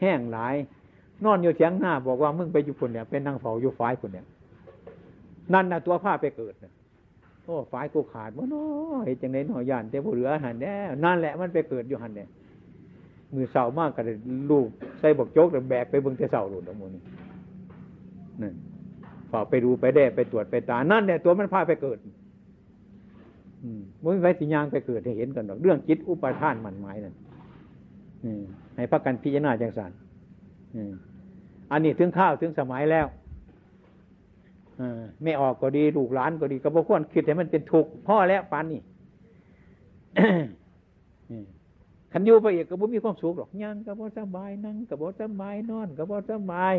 แห้งหลาย นอนอยู่เสียงหน้าบอกว่ามึงไปอยู่คนเนี่ยเป็นนางเฝ้าอยู่ฝายคนเนี่ยนั่นนะตัวผ้าไปเกิดนะโอ้ฝายกูขาดวะน้อยจังไดหน่อยย่านแต่ผู้เหลือหันแน่นั่นแหละมันไปเกิดอยู่หันเนี่ยมือเสามากกับลูกใส่บอกโจกแต่แบกไปเบิ่งแต่เสาหลุดออกมานี่นั่น ฝ่าไปดูไปแด้ไปตรวจไปตา นั่นเนี่ยตัวมันพาไปเกิดมันไว้สิยางไปเกิดให้เห็นกันหรอกเรื่องจิตอุปทานมันหมายนั่นให้พักกันพิจารณาจังสันอันนี้ถึงข้าวถึงสมัยแล้วไม่ออกก็ดีลูกหลานก็ดีก็บ่ควรคิดให้มันเป็นทุกพ่อแล้วปานนี่ขันยูไปอีกก็บ่มีความสุขหรอกย่างก็บ่สบายนั่งก็บ่สบายนอนก็บ่สบาย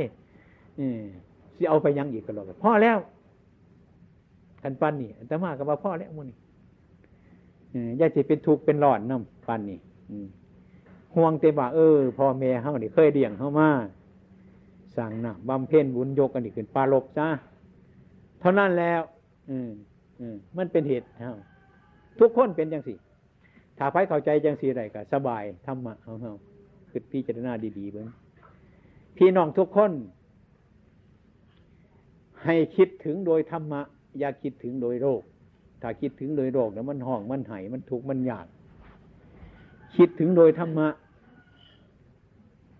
สิเอาไปยังอีกก็หรอกพ่อแล้วขันปันนี่แต่มากับว่าพ่อแล้วมันนี่ยาสิเป็นทุกข์เป็นร้อนน้ำปันนี่ห่วงเต็มว่าเออพ่อแม่เฮานี่เคยเลี้ยงเฮามาสั่งนะบำเพ็ญบุญยกกันอีกขึ้นปาลบซะเท่านั้นแล้ว อืมอืมมันเป็นเหตุเฮาทุกคนเป็นจังสิถ้าไปเข้าใจจังสีไรก็สบายธรรมะเฮาเฮาคือพิจารณาดีๆเบิ้งพี่น้องทุกคน ให้คิดถึงโดยธรรมะ อย่าคิดถึงโดยโรค ถ้าคิดถึงโดยโรคเนี่ยมันห้องมันไห้มันทุกข์มันยาก คิดถึงโดยธรรมะ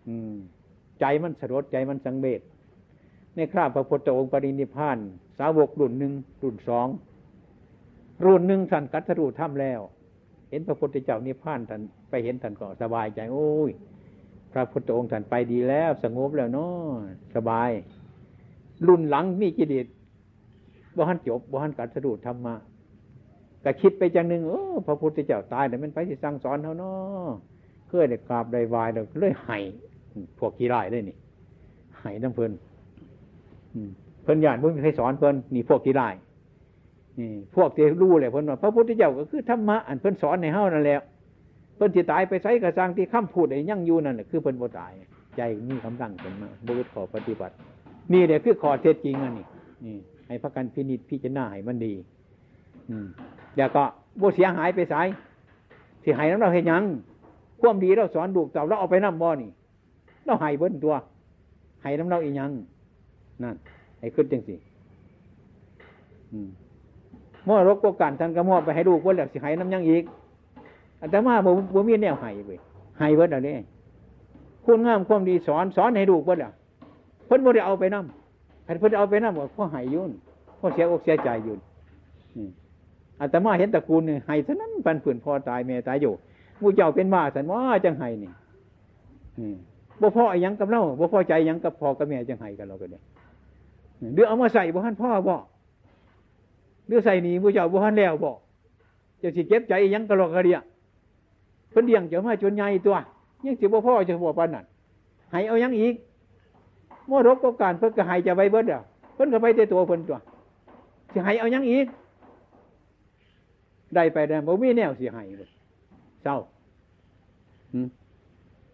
อืม ใจมันสลดใจมันสังเวชในคราบพระพุทธองค์ปรินิพาน สาวกรุ่นหนึ่งรุ่นสองรุ่นหนึ่งท่านกัตถรูธรรมแล้ว เห็นพระพุทธเจ้านิพพานท่านไปเห็นท่านก็สบายใจ โอ้ย พระพุทธองค์ท่านไปดีแล้ว สงบแล้วเนาะสบาย รุ่นหลังมีกิเลสบ่หันจบบ่หันกัตถรูธรรมะก็คิดไปจังหนึ่งโอ้พระพุทธเจ้าตายแต่มันไปที่สั่งสอนเขาเนาะเคยได้กราบได้ไหวเลยเลยไห้พวกกีไรายเลยนี่ไห้น้ำเพลินเพิ่นญาติเพิ่นมีใครสอนเพิ่นนี่พวกกีไรายนี่พวกที่รู้เลยเพิ่นว่าพระพุทธเจ้าก็คือธรรมะอันเพิ่นสอนในเฮานั่นแหละเพิ่นที่ตายไปใช้กระสังที่คำพูดไอ้ยั่งยูนั่นแหละคือเพิ่นบ่ตาย ใจมีกำลังขึ้นมาบูดขอปฏิบัติ นี่เดี๋ยวคือขอเท็จจริงอันนี้นี่ให้พักกันพินิจพิจารณาให้มันดี อืมเดี๋ยวก็บ่เสียหายไปสายที่ให้น้ำเราเห็นยังความดีเราสอนดูกเต่าเราเอาไปน้ำบ่อนี่ เราให้เบิ้นตัวให้น้ำเราอีหยัง นั่นให้ขึ้นจังสิอืมมอรกกกันท่านก็มอบไปให้ลูกเบิ้นแล้วสิให้น้ำยังอีกอัตมาบ่บ่มีแนวห้เว้ยให้เบิ้นเอาเนี่ยคุณงามความดีสอนสอนให้ลูกเบิ้นอะ เพิ่นบ่ได้เอาไปน้ำเพิ่นเอาไปน้ำก็เพราะให้ยุ่นพราะเสียอกเสียใจยุ่นอาตมาเห็นตระกูลนี่ให้ซะนั้นปันผืนพ่อตายแม่ตายอยู่มู่เจ้าเป็นมาสันว่าจังไห้นี่อืมบ่พ่ออยังกับเราบ่พ่อใจยังกับพ่อกับแม่จังไห้กันเราก็เนี่ยเดือเอามาใส่บ่ฮันพ่อบ่เดือใส่นีหมูเจ้าบ่ฮันแล้วบ่เจะสิเก็บใจยังกะลอกกะเดียเพิ่นเลี้ยงเจ้ามาจนใหญ่ตัวยังสิบ่พ่อจะบ่ปานนั้นให้เอายังอีก มรดกก็การเพิ่นก็ให้จะไปเบิดอะเพิ่นก็ไปแต่ตัวเพิ่นตัวสิให้เอายังอีก ได้ไปได้บ่มีแนวสิห้เลยเศร้าหืม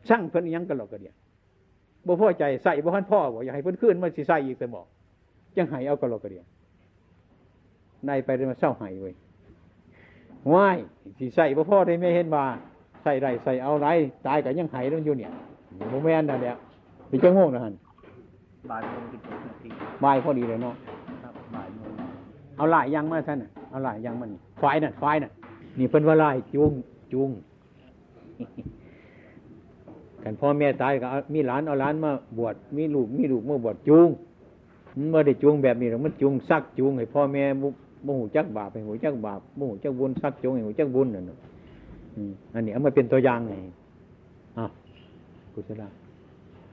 ช่างเพิ่นอิหยังกันหรอกกระเดียบ่พอใจใส่บ่ทันพ่อบ่อยากให้เพิ่นขึ้นมาสิใส่อีกแต่บอกจังให้เอากันหรอกกระเดียได้ไปได้มาเศร้าให้เว้ยว้ายสิใส่บ่พ่อได้ไม่เห็นว่าใส่ไรใส่เอาไรตายก็ยังให้ต้องอยู่เนี่ยบ่แม่นนั่นแหละสิจังโง่นะหั่น บ่ายโมงสิบหกนาทีบายพอดีเลยเนาะครับบ่ายโมงเอาหลายอยังมาท่านน่ะเอาหลายอยังมันควายน่ะควายน่ะ นี่เพิ่นว่าหลายจุงจุงกันพ่อแม่ตายก็เอามีหลานเอาหลานมาบวชมีลูกมีลูกมาบวชจุงมันไม่ได้จุงแบบนี้หรอกมันจุงซักจุงให้พ่อแม่บ่บ่หูจักบาปให้หูจักบาปบ่หูจักบุญซักจุงให้หูจักบุญนั่นน่ะอืมอันนี้เอามาเป็นตัวอย่างไงอ้าวกุศลา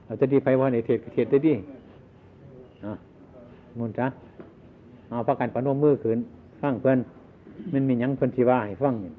เอาจะดีไปว่าในเทศก็เทศได้ดิอะ มุนจ้ะเอาประกันปนมมือขืนฟังเพื่อนมันมีหยังเพื่นที่ว่าให้ฟังนี่